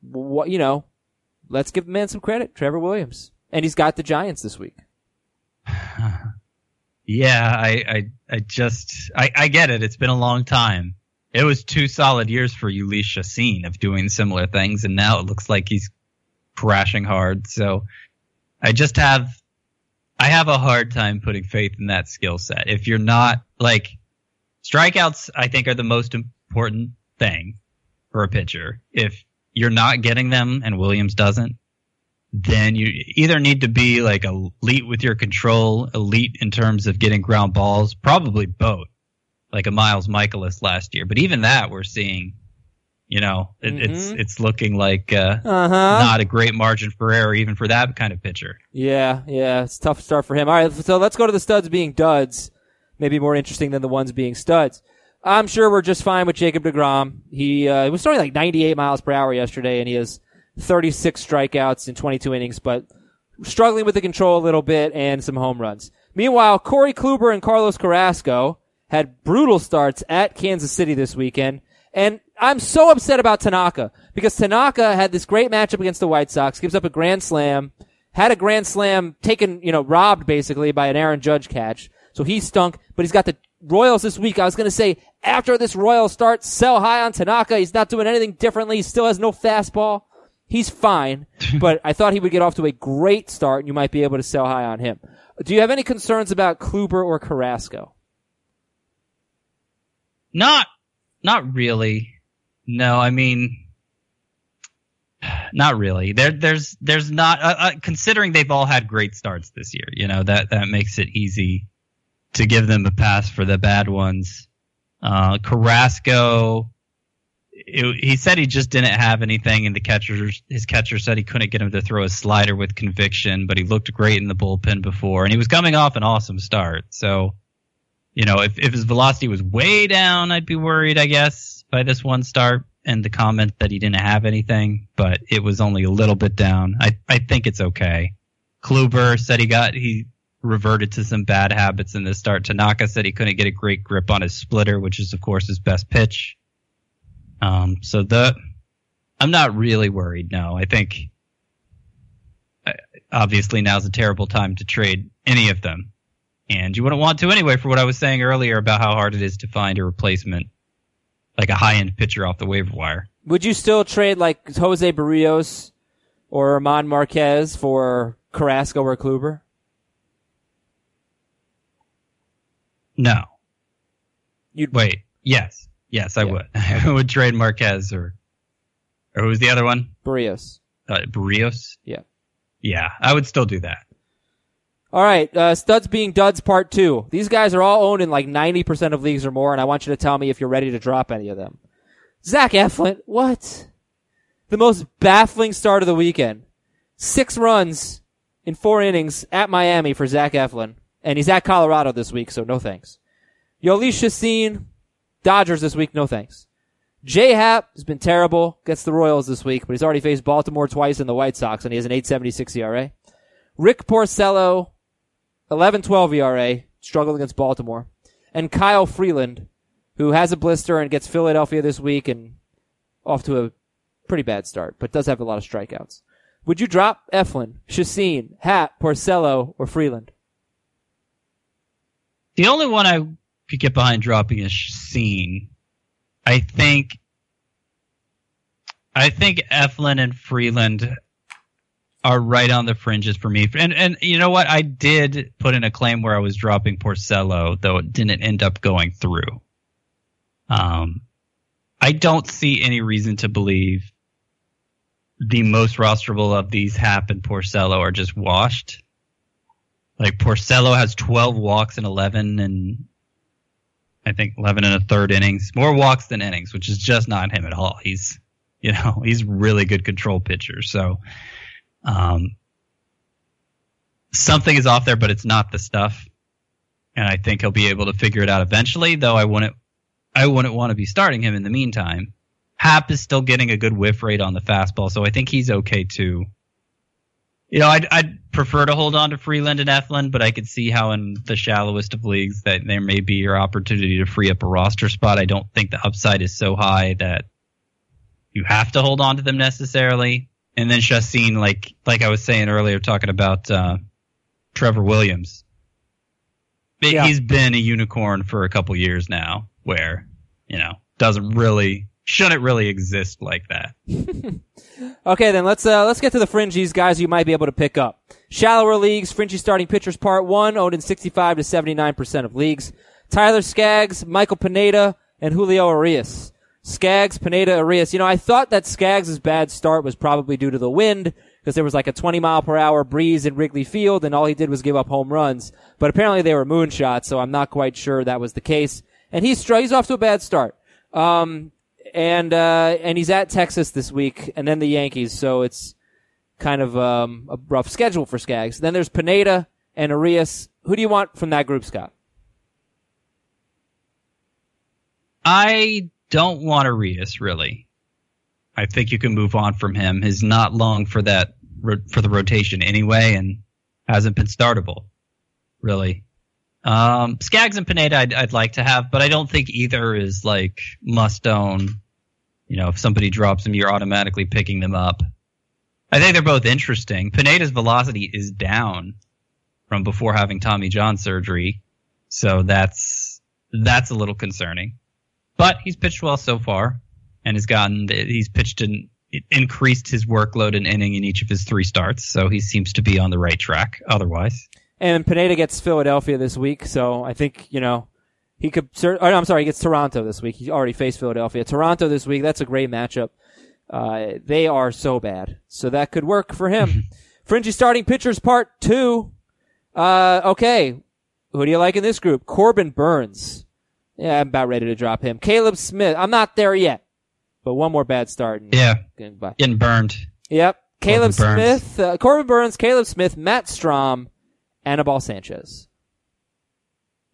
what, you know, let's give the man some credit, Trevor Williams. And he's got the Giants this week. yeah, I, I, I just, I, I get it. It's been a long time. It was two solid years for Jhoulys Chacin of doing similar things, and now it looks like he's crashing hard. So I just have, I have a hard time putting faith in that skill set. If you're not like strikeouts, I think are the most important thing for a pitcher. If you're not getting them and Williams doesn't, then you either need to be like elite with your control, elite in terms of getting ground balls, probably both, like a Miles Mikolas last year. But even that, we're seeing, you know, it, it's Mhm. it's looking like uh, Uh huh. not a great margin for error even for that kind of pitcher. Yeah, yeah, it's a tough start for him. All right, so let's go to the studs being duds. Maybe more interesting than the ones being studs. I'm sure we're just fine with Jacob DeGrom. He, uh, he was throwing like 98 miles per hour yesterday, and he has 36 strikeouts in 22 innings, but struggling with the control a little bit and some home runs. Meanwhile, Corey Kluber and Carlos Carrasco had brutal starts at Kansas City this weekend. And I'm so upset about Tanaka because Tanaka had this great matchup against the White Sox, gives up a grand slam, had a grand slam taken, you know, robbed basically by an Aaron Judge catch. So he stunk, but he's got the Royals this week. I was going to say after this Royal start, sell high on Tanaka. He's not doing anything differently. He still has no fastball. He's fine, but I thought he would get off to a great start and you might be able to sell high on him. Do you have any concerns about Kluber or Carrasco? Not, not really. No, I mean, not really. There, there's, there's not. Uh, uh, considering they've all had great starts this year, you know that that makes it easy to give them a pass for the bad ones. Uh, Carrasco, it, he said he just didn't have anything, and the catcher, his catcher said he couldn't get him to throw a slider with conviction, but he looked great in the bullpen before, and he was coming off an awesome start. So, you know, if, if his velocity was way down, I'd be worried, I guess, by this one start and the comment that he didn't have anything, but it was only a little bit down. I, I think it's okay. Kluber said he got, he reverted to some bad habits in this start. Tanaka said he couldn't get a great grip on his splitter, which is of course his best pitch. Um, so the, I'm not really worried. No, I think obviously now's a terrible time to trade any of them. And you wouldn't want to anyway for what I was saying earlier about how hard it is to find a replacement, like a high end pitcher off the waiver wire. Would you still trade like Jose Berrios or Germán Márquez for Carrasco or Kluber? No. You'd Wait. Yes. Yes, I Yeah. would. I would trade Marquez or, or who was the other one? Berrios. Uh, Berrios? Yeah. Yeah, I would still do that. All right, uh, studs being duds part two. These guys are all owned in like 90% of leagues or more, and I want you to tell me if you're ready to drop any of them. Zach Eflin, what? The most baffling start of the weekend. Six runs in four innings at Miami for Zach Eflin, and he's at Colorado this week, so no thanks. Jhoulys Chacin, Dodgers this week, no thanks. J Happ has been terrible, gets the Royals this week, but he's already faced Baltimore twice and the White Sox, and he has an 876 ERA. Rick Porcello, 11-12 ERA, struggled against Baltimore. And Kyle Freeland, who has a blister and gets Philadelphia this week and off to a pretty bad start, but does have a lot of strikeouts. Would you drop Eflin, Chacin, Happ, Porcello, or Freeland? The only one I could get behind dropping is Scene. I think I think Eflin and Freeland are right on the fringes for me. And and you know what? I did put in a claim where I was dropping Porcello, though it didn't end up going through. Um, I don't see any reason to believe the most rosterable of these Happ and Porcello are just washed. Like Porcello has 12 walks in 11 and I think 11 and a third innings, more walks than innings, which is just not him at all. He's, you know, he's really good control pitcher. So, um, something is off there, but it's not the stuff. And I think he'll be able to figure it out eventually, though I wouldn't, I wouldn't want to be starting him in the meantime. Happ is still getting a good whiff rate on the fastball, so I think he's okay too. You know, I'd, I'd prefer to hold on to Freeland and Eflin, but I could see how in the shallowest of leagues that there may be your opportunity to free up a roster spot. I don't think the upside is so high that you have to hold on to them necessarily. And then Chacin, like like I was saying earlier, talking about uh, Trevor Williams. Yeah. He's been a unicorn for a couple years now, where you know doesn't really shouldn't really exist like that. Okay, then let's uh, let's get to the fringies, guys. You might be able to pick up shallower leagues. Fringy starting pitchers, part one, owned in sixty-five to seventy-nine percent of leagues. Tyler Skaggs, Michael Pineda, and Julio Urias. Skaggs, Pineda, Urias. You know, I thought that Skaggs' bad start was probably due to the wind because there was like a 20 mile per hour breeze in Wrigley Field and all he did was give up home runs. But apparently they were moonshots, so I'm not quite sure that was the case. And he's, he's off to a bad start. Um, and, uh, and he's at Texas this week and then the Yankees, so it's kind of, um, a rough schedule for Skaggs. Then there's Pineda and Urias. Who do you want from that group, Scott? I don't want Urias really. I think you can move on from him. He's not long for that for the rotation anyway, and hasn't been startable really. Um, Skaggs and Pineda, I'd, I'd like to have, but I don't think either is like must own. You know, if somebody drops them, you're automatically picking them up. I think they're both interesting. Pineda's velocity is down from before having Tommy John surgery, so that's that's a little concerning. But he's pitched well so far, and has gotten he's pitched and increased his workload and inning in each of his three starts, so he seems to be on the right track. Otherwise, And Pineda gets Philadelphia this week, so I think, you know, he could, or, I'm sorry, he gets Toronto this week. He already faced Philadelphia. Toronto this week, that's a great matchup. Uh, they are so bad. So that could work for him. Fringy starting pitchers part two. Uh, okay. Who do you like in this group? Corbin Burnes. Yeah, I'm about ready to drop him. Caleb Smith. I'm not there yet, but one more bad start. And yeah, Goodbye. getting burned. Yep. Caleb Corbin Smith, uh, Corbin Burnes, Caleb Smith, Matt Strahm, Anibal Sanchez.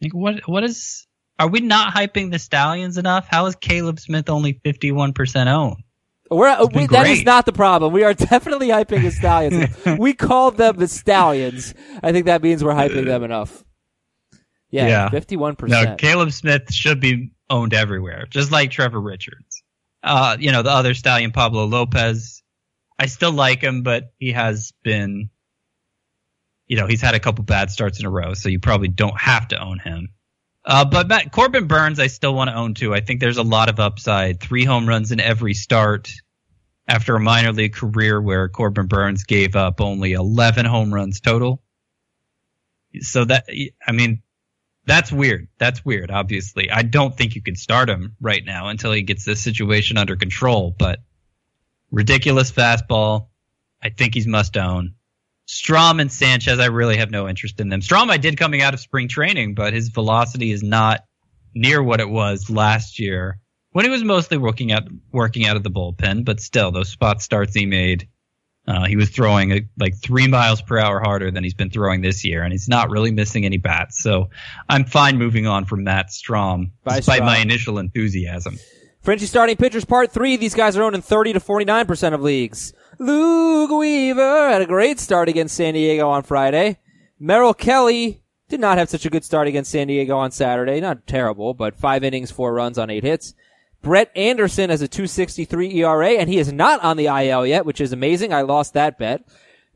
Like, what what is? Are we not hyping the Stallions enough? How is Caleb Smith only fifty one percent owned? We're, we, that is not the problem. We are definitely hyping the Stallions. we called them the Stallions. I think that means we're hyping them enough. Yeah, Yeah. fifty-one No, percent. Caleb Smith should be owned everywhere, just like Trevor Richards. Uh, you know, the other stallion, Pablo Lopez. I still like him, but he has been, you know, he's had a couple bad starts in a row, so you probably don't have to own him. Uh, but Matt, Corbin Burnes, I still want to own too. I think there's a lot of upside. Three home runs in every start after a minor league career where Corbin Burnes gave up only 11 home runs total. So that, I mean, that's weird. That's weird, obviously. I don't think you can start him right now until he gets this situation under control, but ridiculous fastball. I think he's must own. Strahm and Sanchez, I really have no interest in them. Strahm, I did coming out of spring training, but his velocity is not near what it was last year when he was mostly working out working out of the bullpen. But still, those spot starts he made, uh, he was throwing uh, like three miles per hour harder than he's been throwing this year, and he's not really missing any bats. So I'm fine moving on from Matt Strahm, Bye, despite Strahm. my initial enthusiasm. Frenchie starting pitchers part three. These guys are owned in 30 to 49% of leagues. Luke Weaver had a great start against San Diego on Friday. Merrill Kelly did not have such a good start against San Diego on Saturday. Not terrible, but five innings, four runs on eight hits. Brett Anderson has a 263 ERA and he is not on the IL yet, which is amazing. I lost that bet.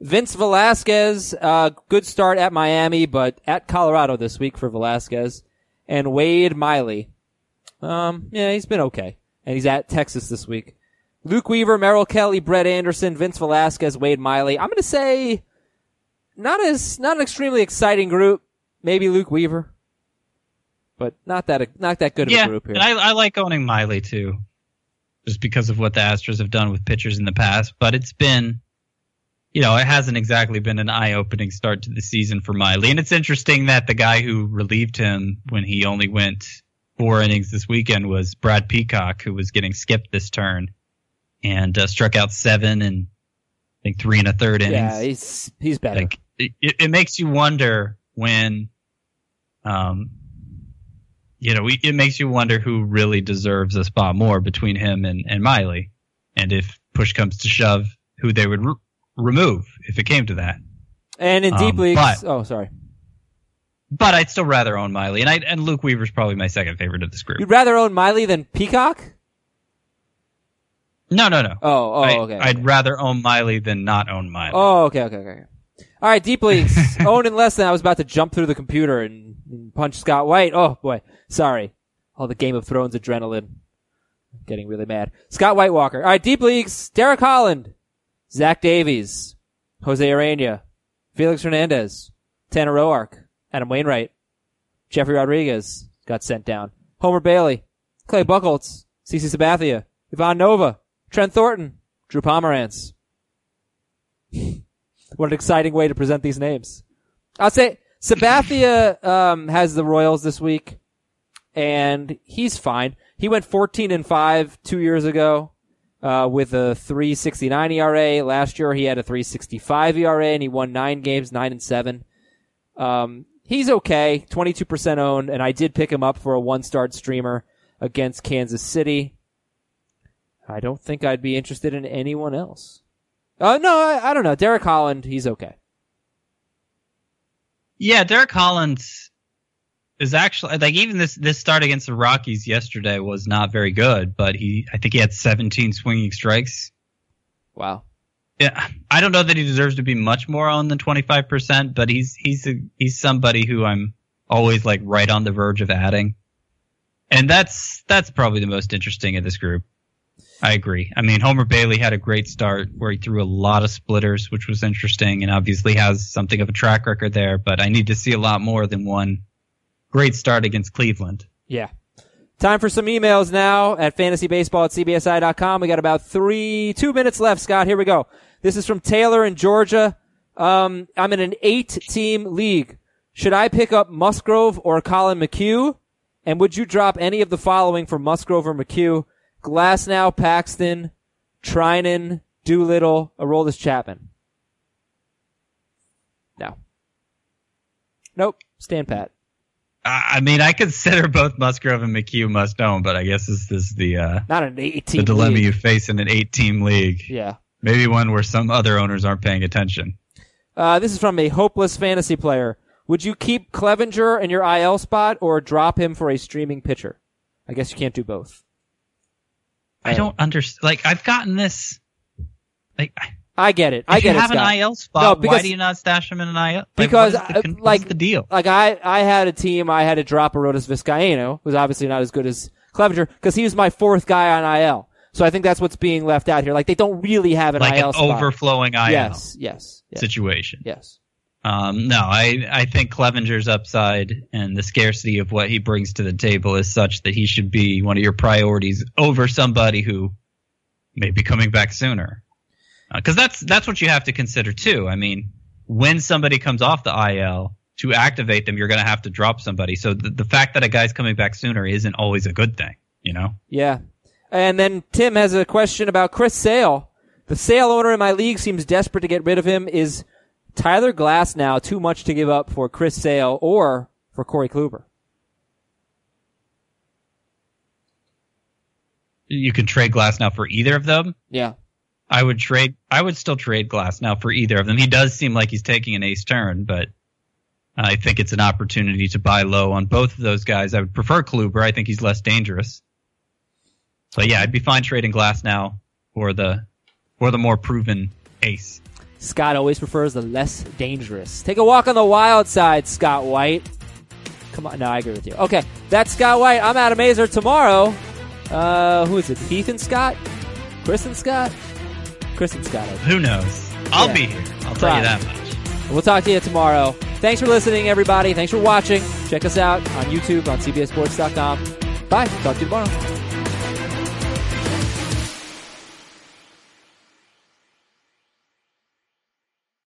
Vince Velasquez, uh, good start at Miami, but at Colorado this week for Velasquez. And Wade Miley. Um, yeah, he's been okay. And he's at Texas this week. Luke Weaver, Merrill Kelly, Brett Anderson, Vince Velasquez, Wade Miley. I'm to say not as not an extremely exciting group. Maybe Luke Weaver, but not that not that good of a group here. and I, I like owning Miley too, just because of what the Astros have done with pitchers in the past. But it's been, you know, it hasn't exactly been an eye-opening start to the season for Miley. And it's interesting that the guy who relieved him when he only went four innings this weekend was Brad Peacock, who was getting skipped this turn and uh, struck out seven and I think three and a third innings. yeah, he's he's better. like it, it makes you wonder when um you know it makes you wonder who really deserves a spot more between him and, and miley and if push comes to shove who they would re- remove if it came to that and in um, leagues, but- oh sorry, but i'd still rather own miley and i and luke weaver's probably my second favorite of this group you'd rather own Miley than Peacock. no no no Oh, oh, I, okay. i'd rather own miley than not own miley Oh, okay, okay, okay. okay. All right, deep leagues. Owen and less than I was about to jump through the computer and punch Scott White. Oh boy, sorry. All the Game of Thrones adrenaline. Getting really mad. Scott White Walker. All right, deep leagues. Derek Holland, Zach Davies, Jose Urena, Felix Hernandez, Tanner Roark, Adam Wainwright, Jeffrey Rodriguez got sent down. Homer Bailey, Clay Buchholz, CC Sabathia, Ivan Nova, Trent Thornton, Drew Pomeranz. What an exciting way to present these names. I'll say Sabathia um, has the Royals this week, and he's fine. He went 14 and five two years ago uh, with a 3.69 ERA. Last year he had a 3.65 ERA, and he won nine games, nine and seven. Um, he's okay, 22% owned, and I did pick him up for a one-start streamer against Kansas City. I don't think I'd be interested in anyone else. Uh, no, I, I don't know. Derek Holland, he's okay. Yeah, Derek Collins is actually like even this this start against the Rockies yesterday was not very good, but he I think he had 17 swinging strikes. Wow. Yeah, I don't know that he deserves to be much more on than 25%, but he's he's a, he's somebody who I'm always like right on the verge of adding. And that's that's probably the most interesting of this group. I agree. I mean, Homer Bailey had a great start where he threw a lot of splitters, which was interesting, and obviously has something of a track record there. But I need to see a lot more than one great start against Cleveland. Yeah. Time for some emails now at fantasybaseball at cbsi.com. We got about three, two minutes left, Scott. Here we go. This is from Taylor in Georgia. Um, I'm in an eight team league. Should I pick up Musgrove or Collin McHugh? And would you drop any of the following for Musgrove or McHugh? Glasnow, Paxton, Treinen, Doolittle, Aroldis Chapman. No. Nope. Stand pat. I mean, I consider both Musgrove and McHugh must own, but I guess this is the uh, Not an eight the dilemma league. you face in an eight-team league. Yeah. Maybe one where some other owners aren't paying attention. Uh, this is from a hopeless fantasy player. Would you keep Clevenger in your IL spot or drop him for a streaming pitcher? I guess you can't do both. I oh. don't understand. Like, I've gotten this. Like, I get it. I if get you it. have Scott. an IL spot, No, why do you not stash him in an IL? Like, Because, the, like- the deal? Like I, I had a team. I had to drop Arodys Vizcaíno, who's obviously not as good as Clevenger, because he was my fourth guy on IL. So I think that's what's being left out here. Like they don't really have an Like IL an spot. overflowing IL Yes, yes, yes, situation. yes. Um, no, I, I think Clevenger's upside and the scarcity of what he brings to the table is such that he should be one of your priorities over somebody who may be coming back sooner. Because that's that's what you have to consider too. I mean, when somebody comes off the IL to activate them, you're going to have to drop somebody. So the, the fact that a guy's coming back sooner isn't always a good thing. You know. Yeah. And then Tim has a question about Chris Sale. The Sale owner in my league seems desperate to get rid of him. Is Tyler Glasnow too much to give up for Chris Sale or for Corey Kluber? You can trade Glasnow for either of them. Yeah. I would trade. I would still trade Glasnow for either of them. He does seem like he's taking an ace turn, but I think it's an opportunity to buy low on both of those guys. I would prefer Kluber. I think he's less dangerous. But yeah, I'd be fine trading Glass now for the for the more proven ace. Scott always prefers the less dangerous. Take a walk on the wild side, Scott White. Come on. No, I agree with you. Okay. That's Scott White. I'm Adam Aizer. Tomorrow, uh, who is it? Heath and Scott? Kristen Scott? Kristen Scott. Who knows? I'll Yeah. be here. I'll tell you that much. We'll talk to you tomorrow. Thanks for listening, everybody. Thanks for watching. Check us out on YouTube on CBSSports.com. Bye. Talk to you tomorrow.